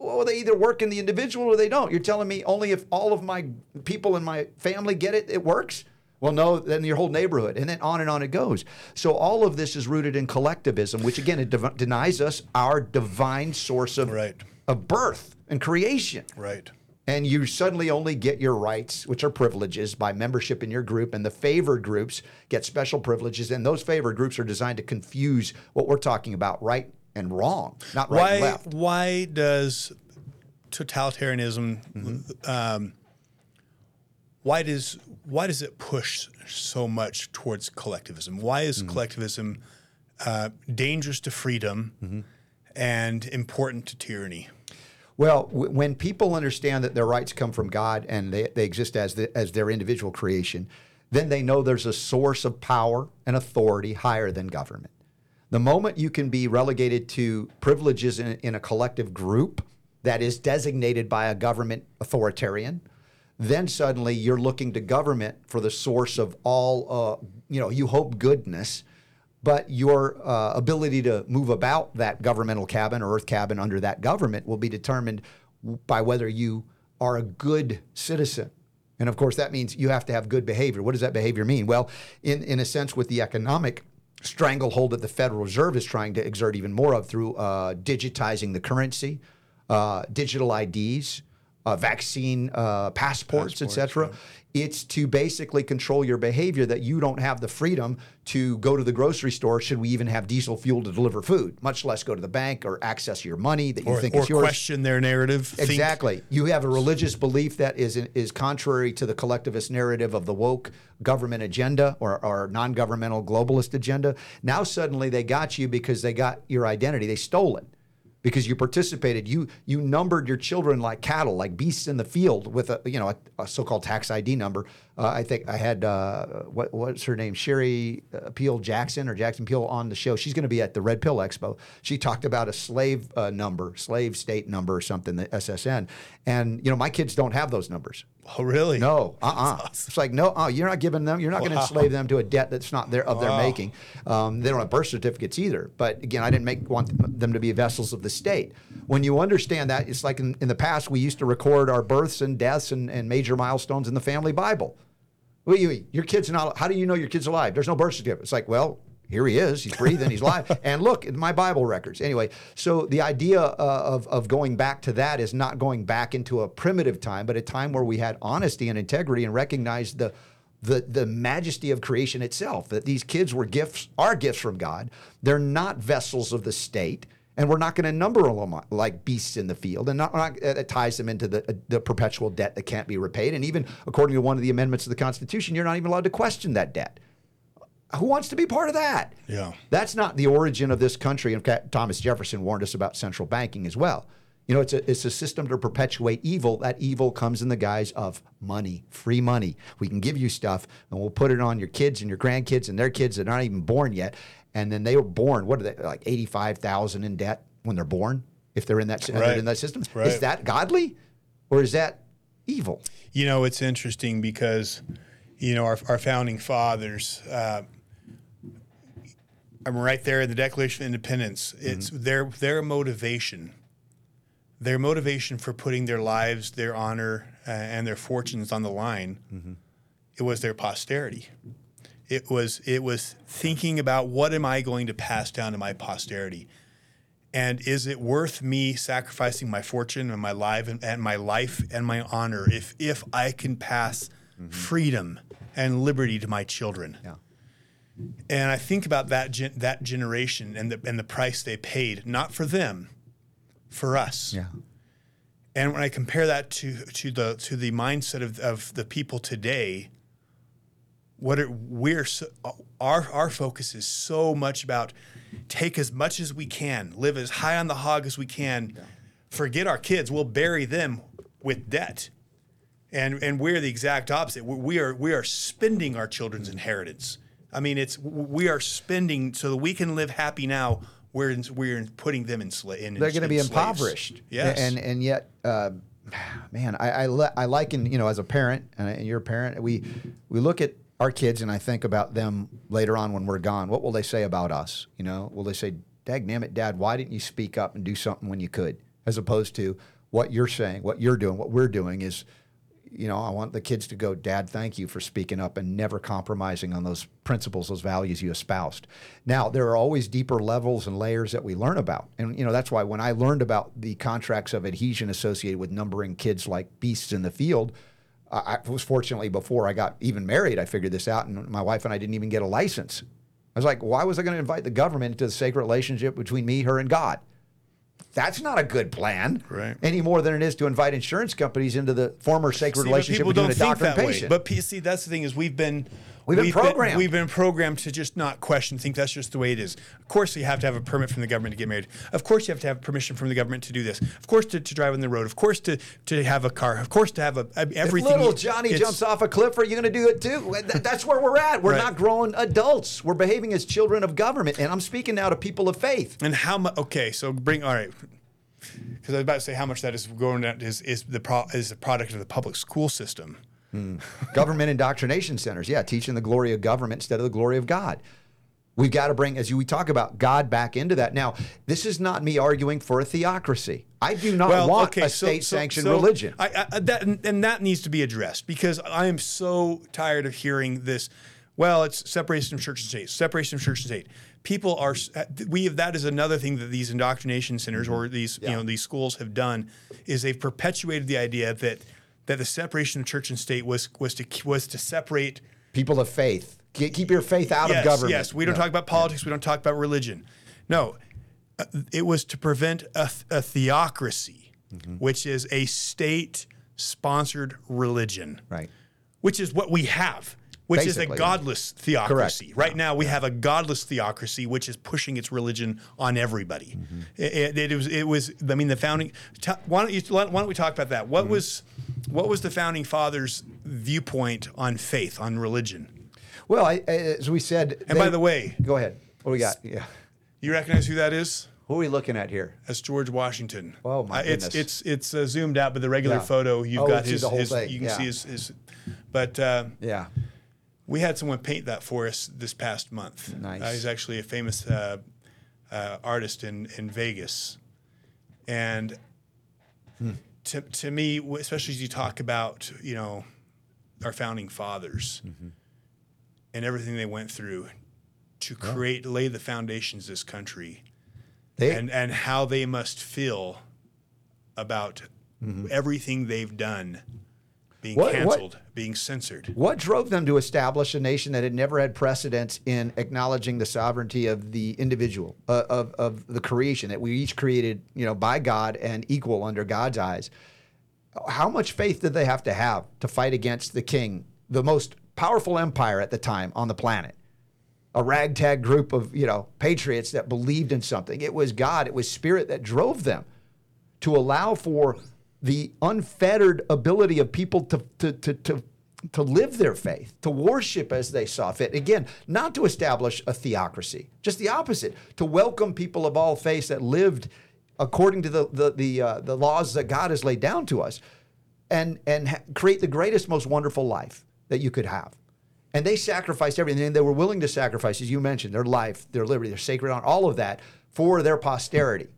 Well, they either work in the individual or they don't. You're telling me only if all of my people in my family get it, it works? Well, no, then your whole neighborhood, and then on and on it goes. So all of this is rooted in collectivism, which again it dev- denies us our divine source of Right. of birth and creation. Right. And you suddenly only get your rights, which are privileges, by membership in your group. And the favored groups get special privileges. And those favored groups are designed to confuse what we're talking about right and wrong, not right Why? and left. Why does totalitarianism? Mm-hmm. Um, why does why does it push so much towards collectivism? Why is Mm-hmm. collectivism uh, dangerous to freedom Mm-hmm. and important to tyranny? Well, w- when people understand that their rights come from God and they, they exist as, the, as their individual creation, then they know there's a source of power and authority higher than government. The moment you can be relegated to privileges in, in a collective group that is designated by a government authoritarian, then suddenly you're looking to government for the source of all, uh, you know, you hope goodness, but your uh, ability to move about that governmental cabin or earth cabin under that government will be determined by whether you are a good citizen. And of course, that means you have to have good behavior. What does that behavior mean? Well, in, in a sense, with the economic stranglehold that the Federal Reserve is trying to exert even more of through uh, digitizing the currency, uh, digital IDs, uh, vaccine uh, passports, et cetera. It's to basically control your behavior that you don't have the freedom to go to the grocery store, should we even have diesel fuel to deliver food, much less go to the bank or access your money that you Or, think or is yours. question their narrative? think- Exactly. You have a religious belief that is is contrary to the collectivist narrative of the woke government agenda or, or non-governmental globalist agenda. Now suddenly they got you because they got your identity. They stole it because you participated. You you numbered your children like cattle, like beasts in the field, with a you know a, a so-called tax ID number. Uh, I think I had uh, what what's her name, Sherry uh, Peel Jackson or Jackson Peel on the show. She's going to be at the Red Pill Expo. She talked about a slave uh, number, slave state number or something, the SSN. And you know my kids don't have those numbers. Oh, really? No, uh, uh It's like no, uh, you're not giving them. You're not going to enslave them to a debt that's not their of their making. Um, they don't have birth certificates either. But again, I didn't make want them to be vessels of the state. When you understand that, it's like in, in the past we used to record our births and deaths and, and major milestones in the family Bible. You, your kid's are not. How do you know your kid's are alive? There's no birth certificate. It's like, well, here he is. He's breathing. He's alive. and look at my Bible records. Anyway, so the idea uh, of of going back to that is not going back into a primitive time, but a time where we had honesty and integrity and recognized the. The, the majesty of creation itself, that these kids were gifts, are gifts from God. They're not vessels of the state and we're not going to number them uh, like beasts in the field, and not, not uh, it ties them into the uh, the perpetual debt that can't be repaid. And even according to one of the amendments of the Constitution, you're not even allowed to question that debt. Who wants to be part of that? Yeah. That's not the origin of this country. In fact, Thomas Jefferson warned us about central banking as well. You know, it's a it's a system to perpetuate evil. That evil comes in the guise of money, free money. We can give you stuff, and we'll put it on your kids and your grandkids and their kids that aren't even born yet. And then they were born. What are they like? Eighty five thousand in debt when they're born, if they're in that Right. in that system. Right. Is that godly, or is that evil? You know, it's interesting because, you know, our, our founding fathers, uh, I'm right there in the Declaration of Independence. It's their their motivation, their motivation for putting their lives, their honor, uh, and their fortunes on the line. It was their posterity. It was it was thinking about what am I going to pass down to my posterity, and is it worth me sacrificing my fortune and my life and, and my life and my honor if if I can pass mm-hmm. freedom and liberty to my children? Yeah. And I think about that gen- that generation and the and the price they paid, not for them, for us. Yeah. And when I compare that to to the to the mindset of, of the people today, what are, we're so, our our focus is so much about take as much as we can, live as high on the hog as we can, forget our kids, we'll bury them with debt. And and we're the exact opposite. We- are we are spending our children's inheritance. I mean, it's we are spending so that we can live happy now. We're in, we're putting them in slave. In, they're going to be slaves. impoverished. Yes, and and yet, uh, man, I I, li- I liken you know as a parent and, and you're a parent, we we look at our kids and I think about them later on when we're gone. What will they say about us? You know, will they say, "Dag it, Dad, why didn't you speak up and do something when you could?" As opposed to what you're saying, what you're doing, what we're doing is you know, I want the kids to go, Dad, thank you for speaking up and never compromising on those principles, those values you espoused. Now, there are always deeper levels and layers that we learn about. And, you know, that's why when I learned about the contracts of adhesion associated with numbering kids like beasts in the field, I was fortunately before I got even married, I figured this out, and my wife and I didn't even get a license. I was like, why was I going to invite the government into the sacred relationship between me, her, and God? That's not a good plan, Right. Any more than it is to invite insurance companies into the former sacred See, relationship between a doctor and that way. patient. But see, that's the thing is we've been We've been programmed. we've been programmed to just not question, think that's just the way it is. Of course, you have to have a permit from the government to get married. Of course, you have to have permission from the government to do this. Of course, to, to drive on the road. Of course, to to have a car. Of course, to have a, a- if everything. little Johnny jumps off a cliff, are you going to do it too? That's where we're at. We're Right. not grown adults. We're behaving as children of government. And I'm speaking now to people of faith. And how much? Okay, so bring all right. Because I was about to say how much that is going out is is the pro, is the product of the public school system. Hmm. government indoctrination centers. Yeah, teaching the glory of government instead of the glory of God. We've got to bring, as you, we talk about, God back into that. Now, this is not me arguing for a theocracy. I do not want a so- state-sanctioned so- so religion. I, I, that and, that needs to be addressed because I am so tired of hearing this. Well, it's separation of church and state. Separation of church and state. People are uh, we have that is another thing that these indoctrination centers mm-hmm. or these you know these schools have done is they've perpetuated the idea that that the separation of church and state was was to was to separate people of faith. Keep your faith out yes, of government. Yes, we don't Yeah. talk about politics. We don't talk about religion. No, uh, it was to prevent a, a theocracy, Mm-hmm. which is a state-sponsored religion, Right. which is what we have. Which is a godless theocracy. Correct. Right now, we have a godless theocracy, which is pushing its religion on everybody. Mm-hmm. It, it- it was. It was. I mean, the founding. ta- Why don't you? Why don't we talk about that? What Mm-hmm. was, what was the founding fathers' viewpoint on faith, on religion? Well, I, as we said. And by the way, go ahead. What we got? Yeah. You recognize who that is? Who are we looking at here? That's George Washington. Oh, my Uh, It's goodness. it's it's uh, zoomed out, but the regular Yeah. photo you've Oh, got his, his you can yeah. see his, his but uh, Yeah. We had someone paint that for us this past month. Nice. Uh, he's actually a famous uh, uh, artist in in Vegas, and Hmm. to to me, especially as you talk about you know our founding fathers Mm-hmm. and everything they went through to create lay the foundations of this country They, and and how they must feel about everything they've done being What- what- canceled, being censored. What drove them to establish a nation that had never had precedence in acknowledging the sovereignty of the individual, uh, of, of the creation that we each created, you know, by God and equal under God's eyes? How much faith did they have to have to fight against the king, the most powerful empire at the time on the planet? A ragtag group of, you know, patriots that believed in something. It was God, it was spirit that drove them to allow for the unfettered ability of people to, to, to, to, to live their faith, to worship as they saw fit. Again, not to establish a theocracy, just the opposite, to welcome people of all faiths that lived according to the, the, the, uh, the laws that God has laid down to us and, and ha- create the greatest, most wonderful life that you could have. And they sacrificed everything. And they were willing to sacrifice, as you mentioned, their life, their liberty, their sacred honor, all of that for their posterity.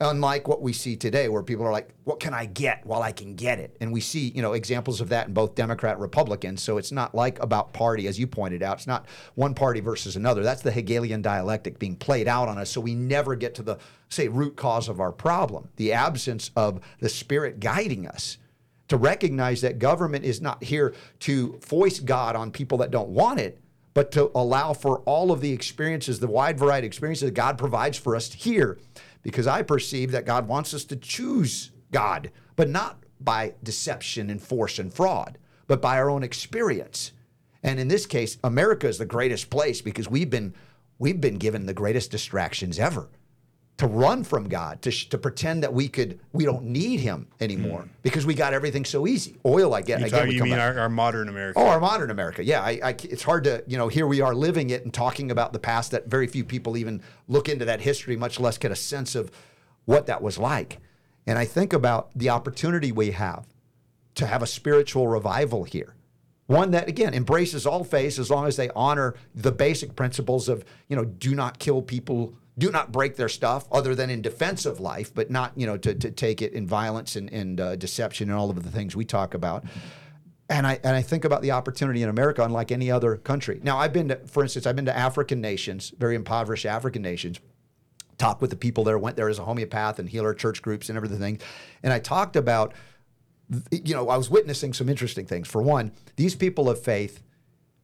Unlike what we see today, where people are like, what can I get while I can get it? And we see, you know, examples of that in both Democrat and Republicans. So it's not like about party, as you pointed out. It's not one party versus another. That's the Hegelian dialectic being played out on us. So we never get to the, say, root cause of our problem, the absence of the spirit guiding us to recognize that government is not here to foist God on people that don't want it, but to allow for all of the experiences, the wide variety of experiences that God provides for us here. Because I perceive that God wants us to choose God, but not by deception and force and fraud, but by our own experience. And in this case, America is the greatest place because we've been we've been given the greatest distractions ever to run from God, to, sh- to pretend that we could, we don't need Him anymore hmm. because we got everything so easy. Oil, I get. You, again, talk- you mean our, our modern America? Oh, our modern America. Yeah, I, I, it's hard to, you know, here we are living it and talking about the past that very few people even look into that history, much less get a sense of what that was like. And I think about the opportunity we have to have a spiritual revival here. One that again embraces all faiths as long as they honor the basic principles of, you know, do not kill people, do not break their stuff other than in defense of life, but not, you know, to, to take it in violence and, and uh, deception and all of the things we talk about. And I and I think about the opportunity in America, unlike any other country. Now, I've been to, for instance, I've been to African nations, very impoverished African nations, talked with the people there, went there as a homeopath and healer church groups and everything. And I talked about, you know, I was witnessing some interesting things. For one, these people of faith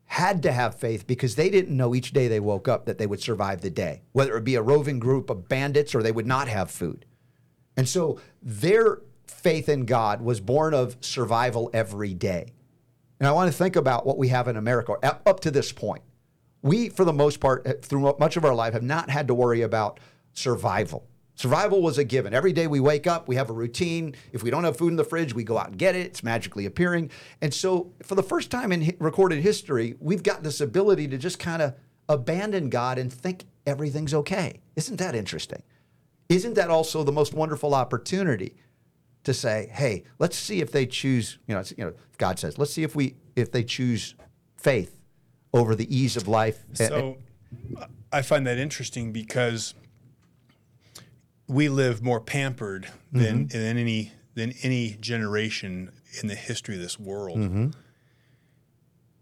had to have faith because they didn't know each day they woke up that they would survive the day, whether it be a roving group of bandits or they would not have food. And so their faith in God was born of survival every day. And I want to think about what we have in America up up to this point. We, for the most part, eh, through much of our life, have not had to worry about survival. Survival was a given. Every day we wake up, we have a routine. If we don't have food in the fridge, we go out and get it. It's magically appearing. And so, for the first time in recorded history, we've got this ability to just kind of abandon God and think everything's okay. Isn't that interesting? Isn't that also the most wonderful opportunity to say, "Hey, let's see if they choose." You know, you know, God says, "Let's see if we if they choose faith over the ease of life." So I find that interesting because we live more pampered than, Mm-hmm. than any than any generation in the history of this world. Mm-hmm.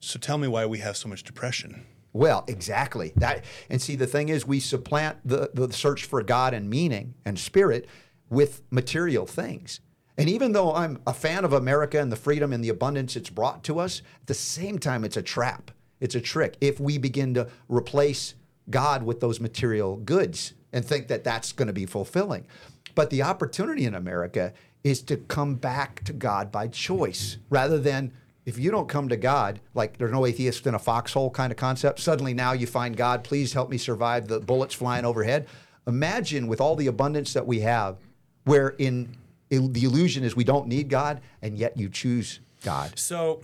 So tell me why we have so much depression. Well, exactly. That and see the thing is we supplant the, the search for God and meaning and spirit with material things. And even though I'm a fan of America and the freedom and the abundance it's brought to us, at the same time it's a trap. It's a trick if we begin to replace God with those material goods and think that that's going to be fulfilling. But the opportunity in America is to come back to God by choice rather than if you don't come to God, like there's no atheist in a foxhole kind of concept, suddenly now you find God, please help me survive the bullets flying overhead. Imagine with all the abundance that we have, where in the illusion is we don't need God, and yet you choose God. So,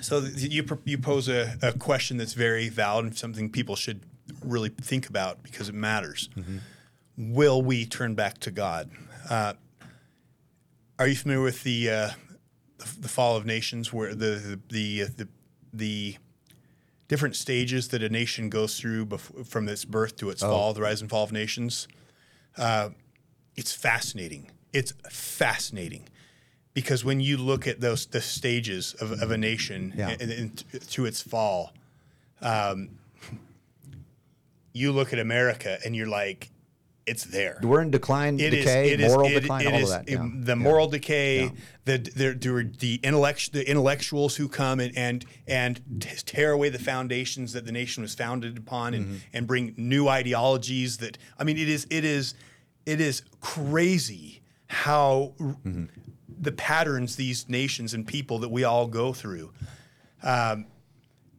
so you you pose a, a question that's very valid and something people should really think about because it matters. Will we turn back to God? Uh, are you familiar with the, uh, the the fall of nations, where the the the the, the different stages that a nation goes through before, from its birth to its fall, the rise and fall of nations? Uh, it's fascinating. It's fascinating because when you look at those the stages of, of a nation Yeah. and, and to its fall, um, you look at America and you're like, it's there. We're in decline, It is. decay, It is. moral it- decline, it all is, of that. it- yeah. The moral decay, the the the, the, intellect, the intellectuals who come and and and t- tear away the foundations that the nation was founded upon, and Mm-hmm. and bring new ideologies. That I mean, it is it is it is crazy how Mm-hmm. the patterns these nations and people that we all go through. Um,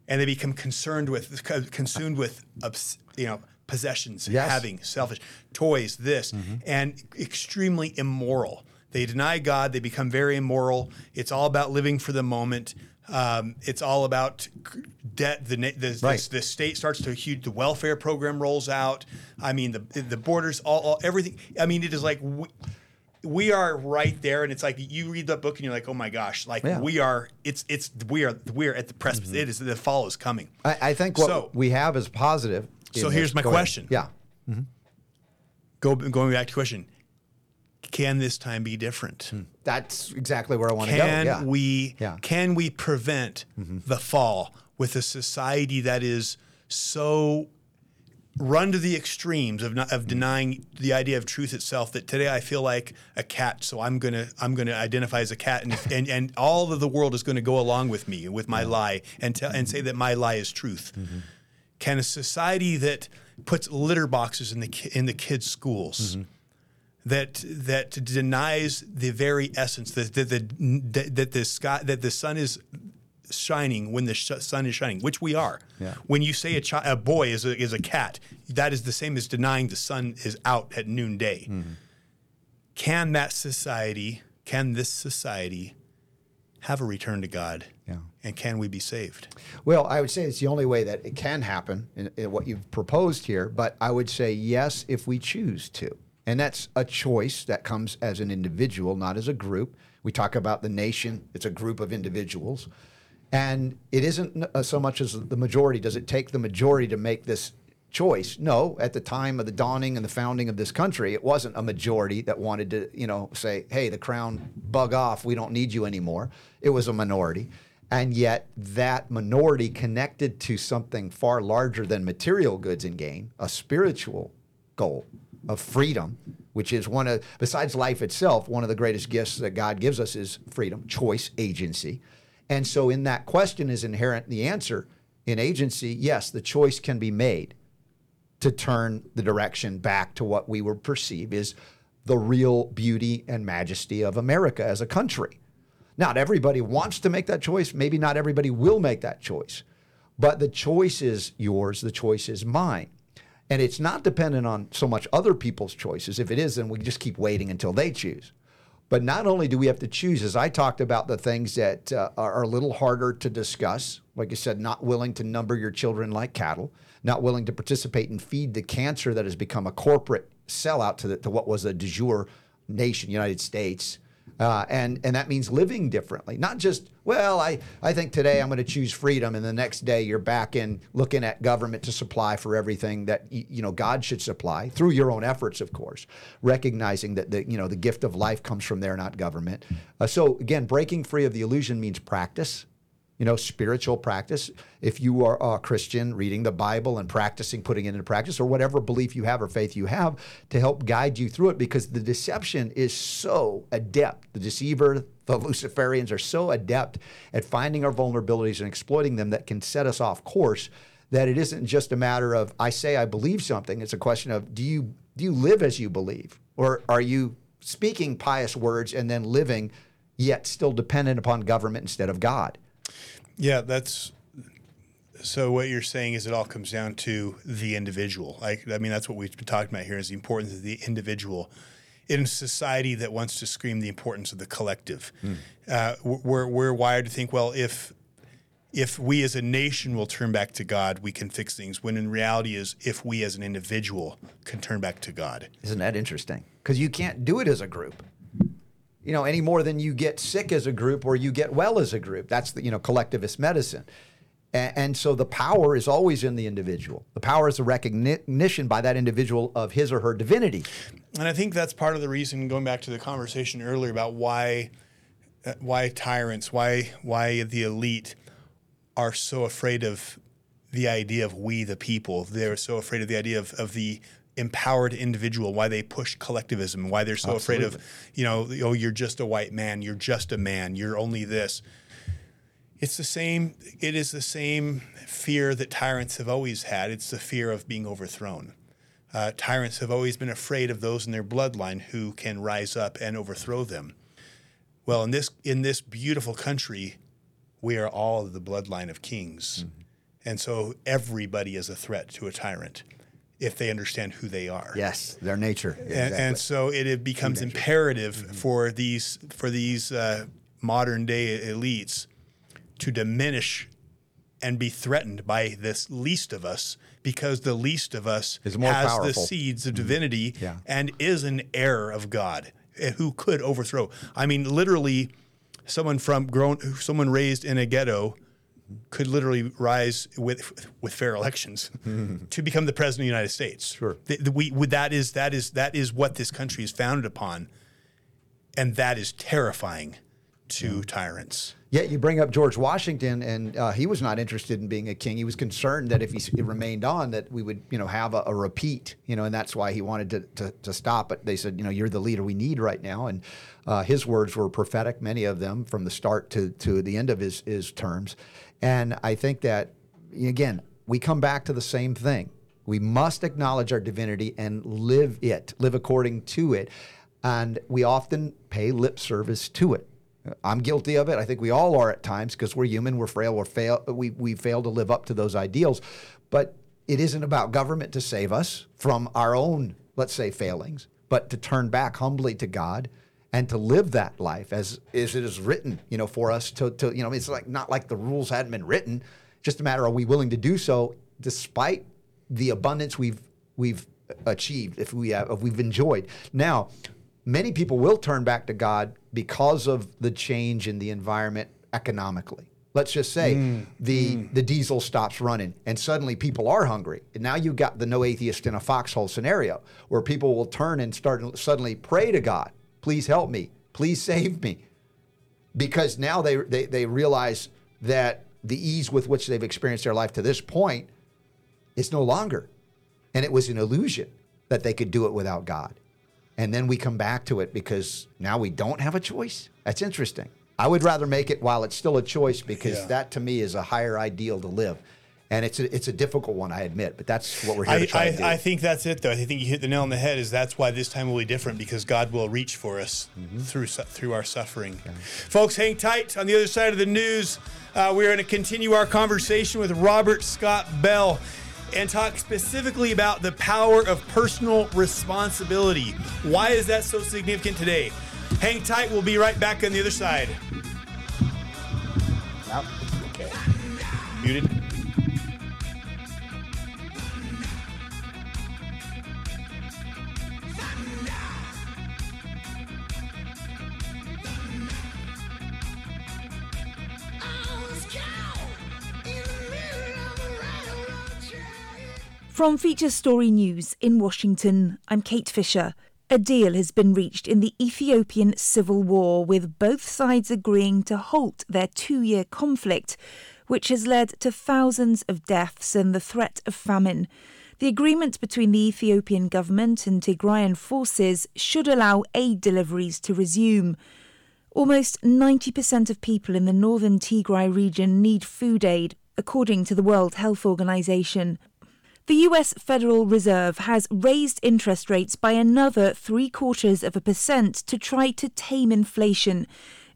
and they become concerned with consumed with obs- you know possessions, Yes. having, selfish, toys, this, and extremely immoral. They deny God. They become very immoral. It's all about living for the moment. Um, it's all about debt. The, the, Right. the, the state starts to huge. The welfare program rolls out. I mean, the the borders, all, all everything. I mean, it is like we, we are right there, and it's like you read that book and you're like, oh my gosh, like Yeah. Mm-hmm. we are. It's it's we are we are at the precipice. It is the fall is coming. I, I think what So- we have is positive. So here's my go ahead. question. Yeah. Go going back to question. Can this time be different? That's exactly where I want to go. Can Yeah. we Yeah. Mm-hmm. can we prevent the fall with a society that is so run to the extremes of not, of denying the idea of truth itself that today I feel like a cat so I'm going to I'm going to identify as a cat and, and and all of the world is going to go along with me with my lie and tell and say that my lie is truth. Mm-hmm. Can a society that puts litter boxes in the in the kids schools Mm-hmm. that that denies the very essence that that the that the sky that the sun is shining when the sh- sun is shining, which we are. Yeah. When you say a, chi- a boy is a, is a cat, that is the same as denying the sun is out at noonday. Mm-hmm. Can that society, can this society have a return to God? Yeah. And can we be saved? Well, I would say it's the only way that it can happen in, in what you've proposed here. But I would say yes if we choose to. And that's a choice that comes as an individual, not as a group. We talk about the nation, it's a group of individuals. And it isn't uh, so much as the majority. Does it take the majority to make this choice? No. At the time of the dawning and the founding of this country, it wasn't a majority that wanted to, you know, say, hey, the crown, bug off, we don't need you anymore. It was a minority. And yet, that minority connected to something far larger than material goods and gain, a spiritual goal of freedom, which is one of, besides life itself, one of the greatest gifts that God gives us is freedom, choice, agency. And so, in that question is inherent the answer. In agency, yes, the choice can be made to turn the direction back to what we would perceive is the real beauty and majesty of America as a country. Not everybody wants to make that choice. Maybe not everybody will make that choice. But the choice is yours, the choice is mine. And it's not dependent on so much other people's choices. If it is, then we just keep waiting until they choose. But not only do we have to choose, as I talked about the things that uh, are a little harder to discuss, like I said, not willing to number your children like cattle, not willing to participate and feed the cancer that has become a corporate sellout to, the, to what was a de jure nation, United States. Uh, and and that means living differently, not just well. I I think today I'm going to choose freedom, and the next day you're back in looking at government to supply for everything that you know God should supply through your own efforts, of course, recognizing that the you know the gift of life comes from there, not government. Uh, so again, breaking free of the illusion means practice you know, spiritual practice. If you are a Christian, reading the Bible and practicing, putting it into practice, or whatever belief you have or faith you have to help guide you through it, because the deception is so adept. The deceiver, the Luciferians are so adept at finding our vulnerabilities and exploiting them that can set us off course. That it isn't just a matter of I say I believe something. It's a question of do you do you live as you believe, or are you speaking pious words and then living, yet still dependent upon government instead of God? Yeah, that's so what you're saying is it all comes down to the individual. Like I mean that's what we've been talking about here is the importance of the individual in a society that wants to scream the importance of the collective. Uh, we're we're wired to think well if if we as a nation will turn back to God, we can fix things. When in reality is if we as an individual can turn back to God. Isn't that interesting? Because you can't do it as a group. You know, any more than you get sick as a group or you get well as a group. That's the, you know, collectivist medicine. And, and so the power is always in the individual. The power is the recognition by that individual of his or her divinity. And I think that's part of the reason, going back to the conversation earlier about why, uh, why tyrants, why why the elite are so afraid of the idea of we the people. They're so afraid of the idea of, of the empowered individual, why they push collectivism, why they're so afraid of, you know, oh, you're just a white man, you're just a man, you're only this. It's the same, it is the same fear that tyrants have always had. It's the fear of being overthrown. Uh, tyrants have always been afraid of those in their bloodline who can rise up and overthrow them. Well, in this in this beautiful country, we are all the bloodline of kings, and so everybody is a threat to a tyrant. If they understand who they are. Yes, their nature. And, Exactly. and so it, it becomes imperative for these for these uh, modern day elites to diminish and be threatened by this least of us because the least of us Is more has the powerful. Mm-hmm. seeds of divinity Yeah. and is an heir of God eh, who could overthrow. I mean, literally, someone from grown, someone raised in a ghetto could literally rise with with fair elections to become the president of the United States. Sure. Th- th- we, that is that is that is what this country is founded upon, and that is terrifying to tyrants. Yet you bring up George Washington, and uh, he was not interested in being a king. He was concerned that if he remained on, that we would, you know, have a, a repeat, you know, and that's why he wanted to, to, to stop. But they said, you know, you're the leader we need right now. And uh, his words were prophetic, many of them, from the start to, to the end of his, his terms. And I think that, again, we come back to the same thing. We must acknowledge our divinity and live it, live according to it. And we often pay lip service to it. I'm guilty of it. I think we all are at times because we're human, we're frail, we're fail, we, we fail to live up to those ideals. But it isn't about government to save us from our own, let's say, failings, but to turn back humbly to God and to live that life as, as it is written, you know, for us to, to, you know, it's like not like the rules hadn't been written, just a matter are we willing to do so despite the abundance we've we've achieved, if we have, if we've enjoyed. Now, many people will turn back to God because of the change in the environment economically. Let's just say mm, the mm. the diesel stops running and suddenly people are hungry. And now you've got the no atheist in a foxhole scenario where people will turn and start suddenly pray to God, please help me, please save me. Because now they, they, they realize that the ease with which they've experienced their life to this point is no longer. And it was an illusion that they could do it without God. And then we come back to it because now we don't have a choice. That's interesting. I would rather make it while it's still a choice because Yeah. that to me is a higher ideal to live. And it's a, it's a difficult one, I admit, but that's what we're here I, to try I, to do. I think that's it, though. I think you hit the nail on the head. Is that's why this time will be different because God will reach for us Mm-hmm. through through our suffering. Folks, hang tight. On the other side of the news, uh, we're going to continue our conversation with Robert Scott Bell and talk specifically about the power of personal responsibility. Why is that so significant today? Hang tight. We'll be right back on the other side. Okay. Muted. From Feature Story News in Washington, I'm Kate Fisher. A deal has been reached in the Ethiopian civil war, with both sides agreeing to halt their two year conflict, which has led to thousands of deaths and the threat of famine. The agreement between the Ethiopian government and Tigrayan forces should allow aid deliveries to resume. Almost 90% of people in the northern Tigray region need food aid, according to the World Health Organization. The US Federal Reserve has raised interest rates by another three quarters of a percent to try to tame inflation.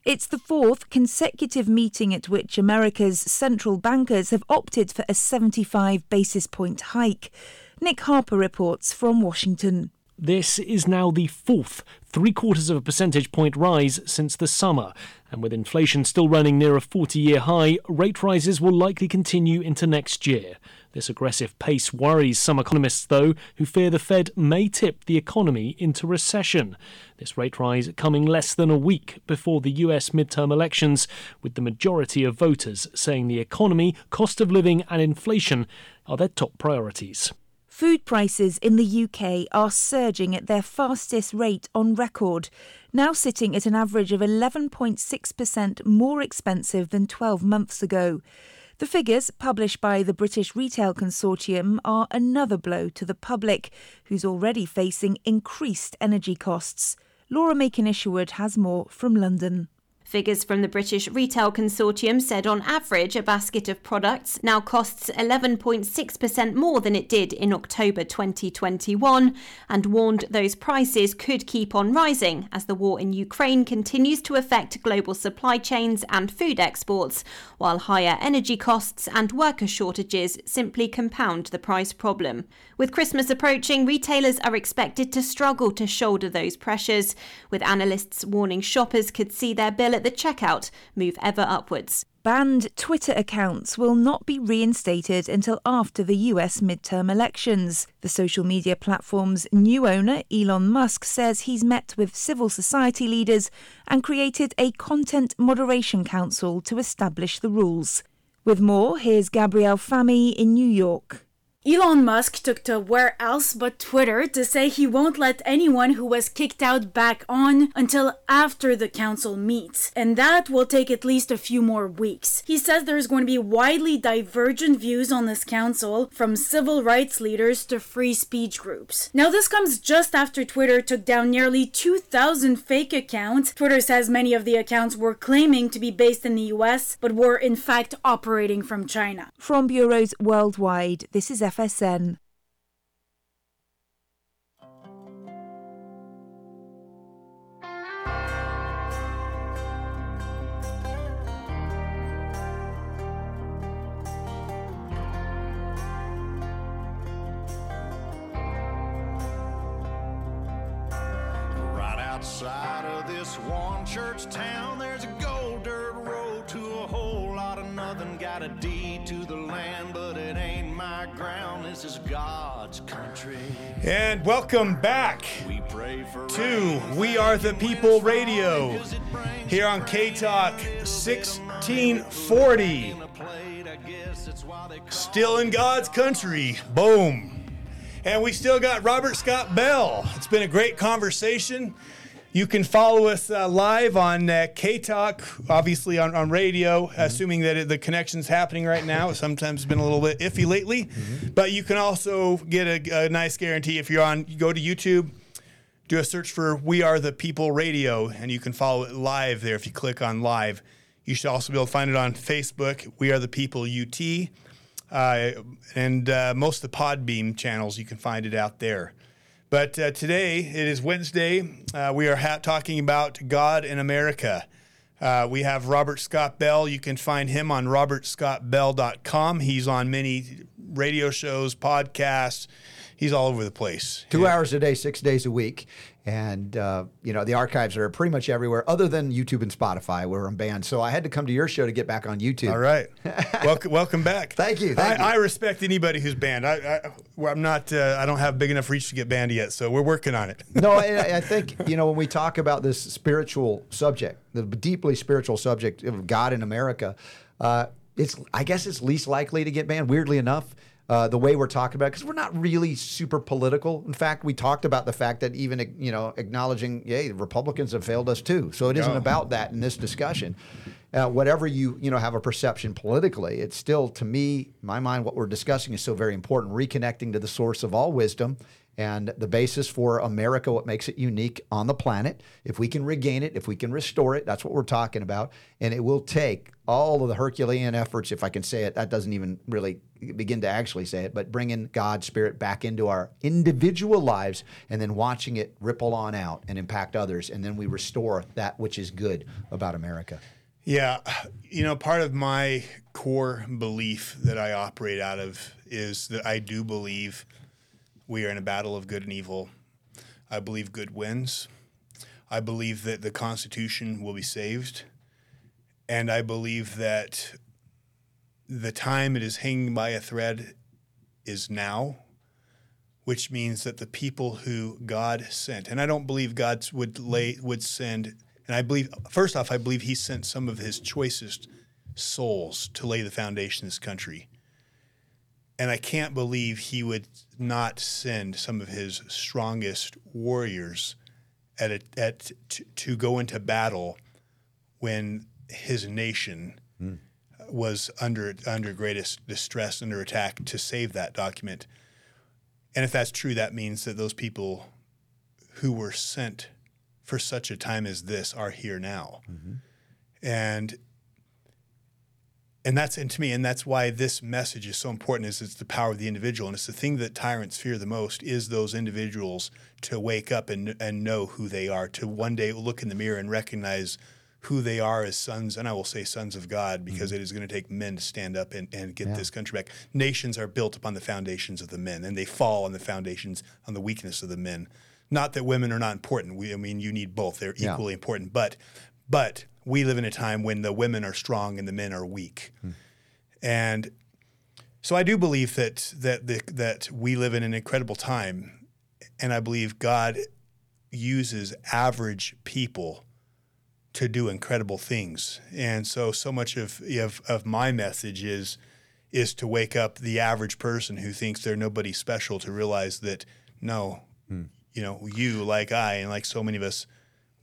It's the fourth consecutive meeting at which America's central bankers have opted for a 75 basis point hike. Nick Harper reports from Washington. This is now the fourth three quarters of a percentage point rise since the summer, and with inflation still running near a 40 year high, rate rises will likely continue into next year. This aggressive pace worries some economists, though, who fear the Fed may tip the economy into recession. This rate rise coming less than a week before the US midterm elections, with the majority of voters saying the economy, cost of living, and inflation are their top priorities. Food prices in the UK are surging at their fastest rate on record, now sitting at an average of 11.6% more expensive than 12 months ago. The figures, published by the British Retail Consortium, are another blow to the public, who's already facing increased energy costs. Laura Macon Isherwood has more from London. Figures from the British Retail Consortium said on average a basket of products now costs 11.6% more than it did in October 2021 and warned those prices could keep on rising as the war in Ukraine continues to affect global supply chains and food exports, while higher energy costs and worker shortages simply compound the price problem. With Christmas approaching, retailers are expected to struggle to shoulder those pressures, with analysts warning shoppers could see their bill at the checkout move ever upwards. Banned Twitter accounts will not be reinstated until after the US midterm elections. The social media platform's new owner, Elon Musk, says he's met with civil society leaders and created a content moderation council to establish the rules. With more, here's Gabrielle Fami in New York. Elon Musk took to where else but Twitter to say he won't let anyone who was kicked out back on until after the council meets, and that will take at least a few more weeks. He says there's going to be widely divergent views on this council, from civil rights leaders to free speech groups. Now, this comes just after Twitter took down nearly 2,000 fake accounts. Twitter says many of the accounts were claiming to be based in the US, but were in fact operating from China. From bureaus worldwide, this is FSN. Right outside of this one church town, there's a gold dirt road to a whole lot of nothing. Got a deed to the land, but it my ground. This is God's country. And welcome back We to We Are the People Radio here on K Talk 1640. a plate, I guess that's why they call Still in God's country. Boom. And we still got Robert Scott Bell. It's been a great conversation. You can follow us uh, live on uh, K Talk, obviously on, on radio, assuming that it, the connection's happening right now. Sometimes it's been a little bit iffy lately. But you can also get a, a nice guarantee if you're on, you go to YouTube, do a search for We Are the People Radio, and you can follow it live there if you click on live. You should also be able to find it on Facebook, We Are the People UT. Uh, and uh, most of the Podbean channels, you can find it out there. But uh, today, it is Wednesday. Uh, we are ha- talking about God in America. Uh, we have Robert Scott Bell. You can find him on robertscottbell.com. He's on many radio shows, podcasts. He's all over the place. Two hours a day, six days a week. And, uh, you know, the archives are pretty much everywhere other than YouTube and Spotify where I'm banned. So I had to come to your show to get back on YouTube. All right. welcome, welcome back. Thank you, thank I, you. I respect anybody who's banned. I, I, I'm not. Uh, I don't have big enough reach to get banned yet, so we're working on it. no, I, I think you know when we talk about this spiritual subject, the deeply spiritual subject of God in America, uh, it's I guess it's least likely to get banned. Weirdly enough, uh, the way we're talking about because we're not really super political. In fact, we talked about the fact that even you know acknowledging, yeah, the Republicans have failed us too. So it isn't about that in this discussion. Uh, whatever you you know have a perception politically, it's still to me, my mind, what we're discussing is so very important. Reconnecting to the source of all wisdom and the basis for America, what makes it unique on the planet. If we can regain it, if we can restore it, that's what we're talking about. And it will take all of the Herculean efforts, if I can say it. That doesn't even really begin to actually say it, but bringing God's Spirit back into our individual lives and then watching it ripple on out and impact others. And then we restore that which is good about America. Yeah, you know, part of my core belief that I operate out of is that I do believe we are in a battle of good and evil. I believe good wins. I believe that the Constitution will be saved. And I believe that the time it is hanging by a thread is now, which means that the people who God sent, and I don't believe God would lay would send, and I believe first off, I believe He sent some of His choicest souls to lay the foundation of this country, and I can't believe He would not send some of His strongest warriors at a, at to, to go into battle when His nation hmm. was under under greatest distress, under attack to save that document. And if that's true, that means that those people who were sent for such a time as this are here now. Mm-hmm. and and that's and to me and that's why this message is so important is it's the power of the individual. And it's the thing that tyrants fear the most is those individuals to wake up and and know who they are to one day look in the mirror and recognize who they are as sons and i will say sons of god because mm-hmm. it is going to take men to stand up and, and get Yeah. this country back. Nations are built upon the foundations of the men and they fall on the foundations on the weakness of the men. Not that women are not important. We i mean you need both. They're Yeah. equally important but but we live in a time when the women are strong and the men are weak. And so I do believe that that the, that we live in an incredible time, and I believe God uses average people to do incredible things. And so, so much of of, of my message is is to wake up the average person who thinks they're nobody special to realize that no, hmm. you know, you like I and like so many of us,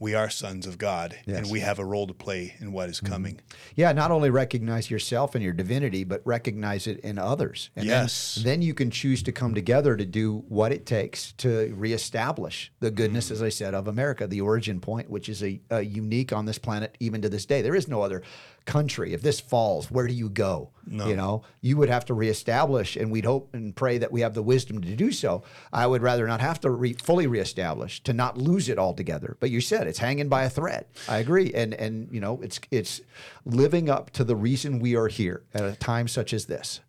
we are sons of God, and we have a role to play in what is mm-hmm. coming. Yeah, not only recognize yourself and your divinity, but recognize it in others. And Yes. Then, you can choose to come together to do what it takes to reestablish the goodness, as I said, of America, the origin point, which is a, a unique on this planet even to this day. There is no other country. If this falls, where do you go? You know, you would have to reestablish, and we'd hope and pray that we have the wisdom to do so. I would rather not have to re- fully reestablish, to not lose it altogether. But you said it's hanging by a thread. I agree, and and you know, it's it's living up to the reason we are here at a time such as this.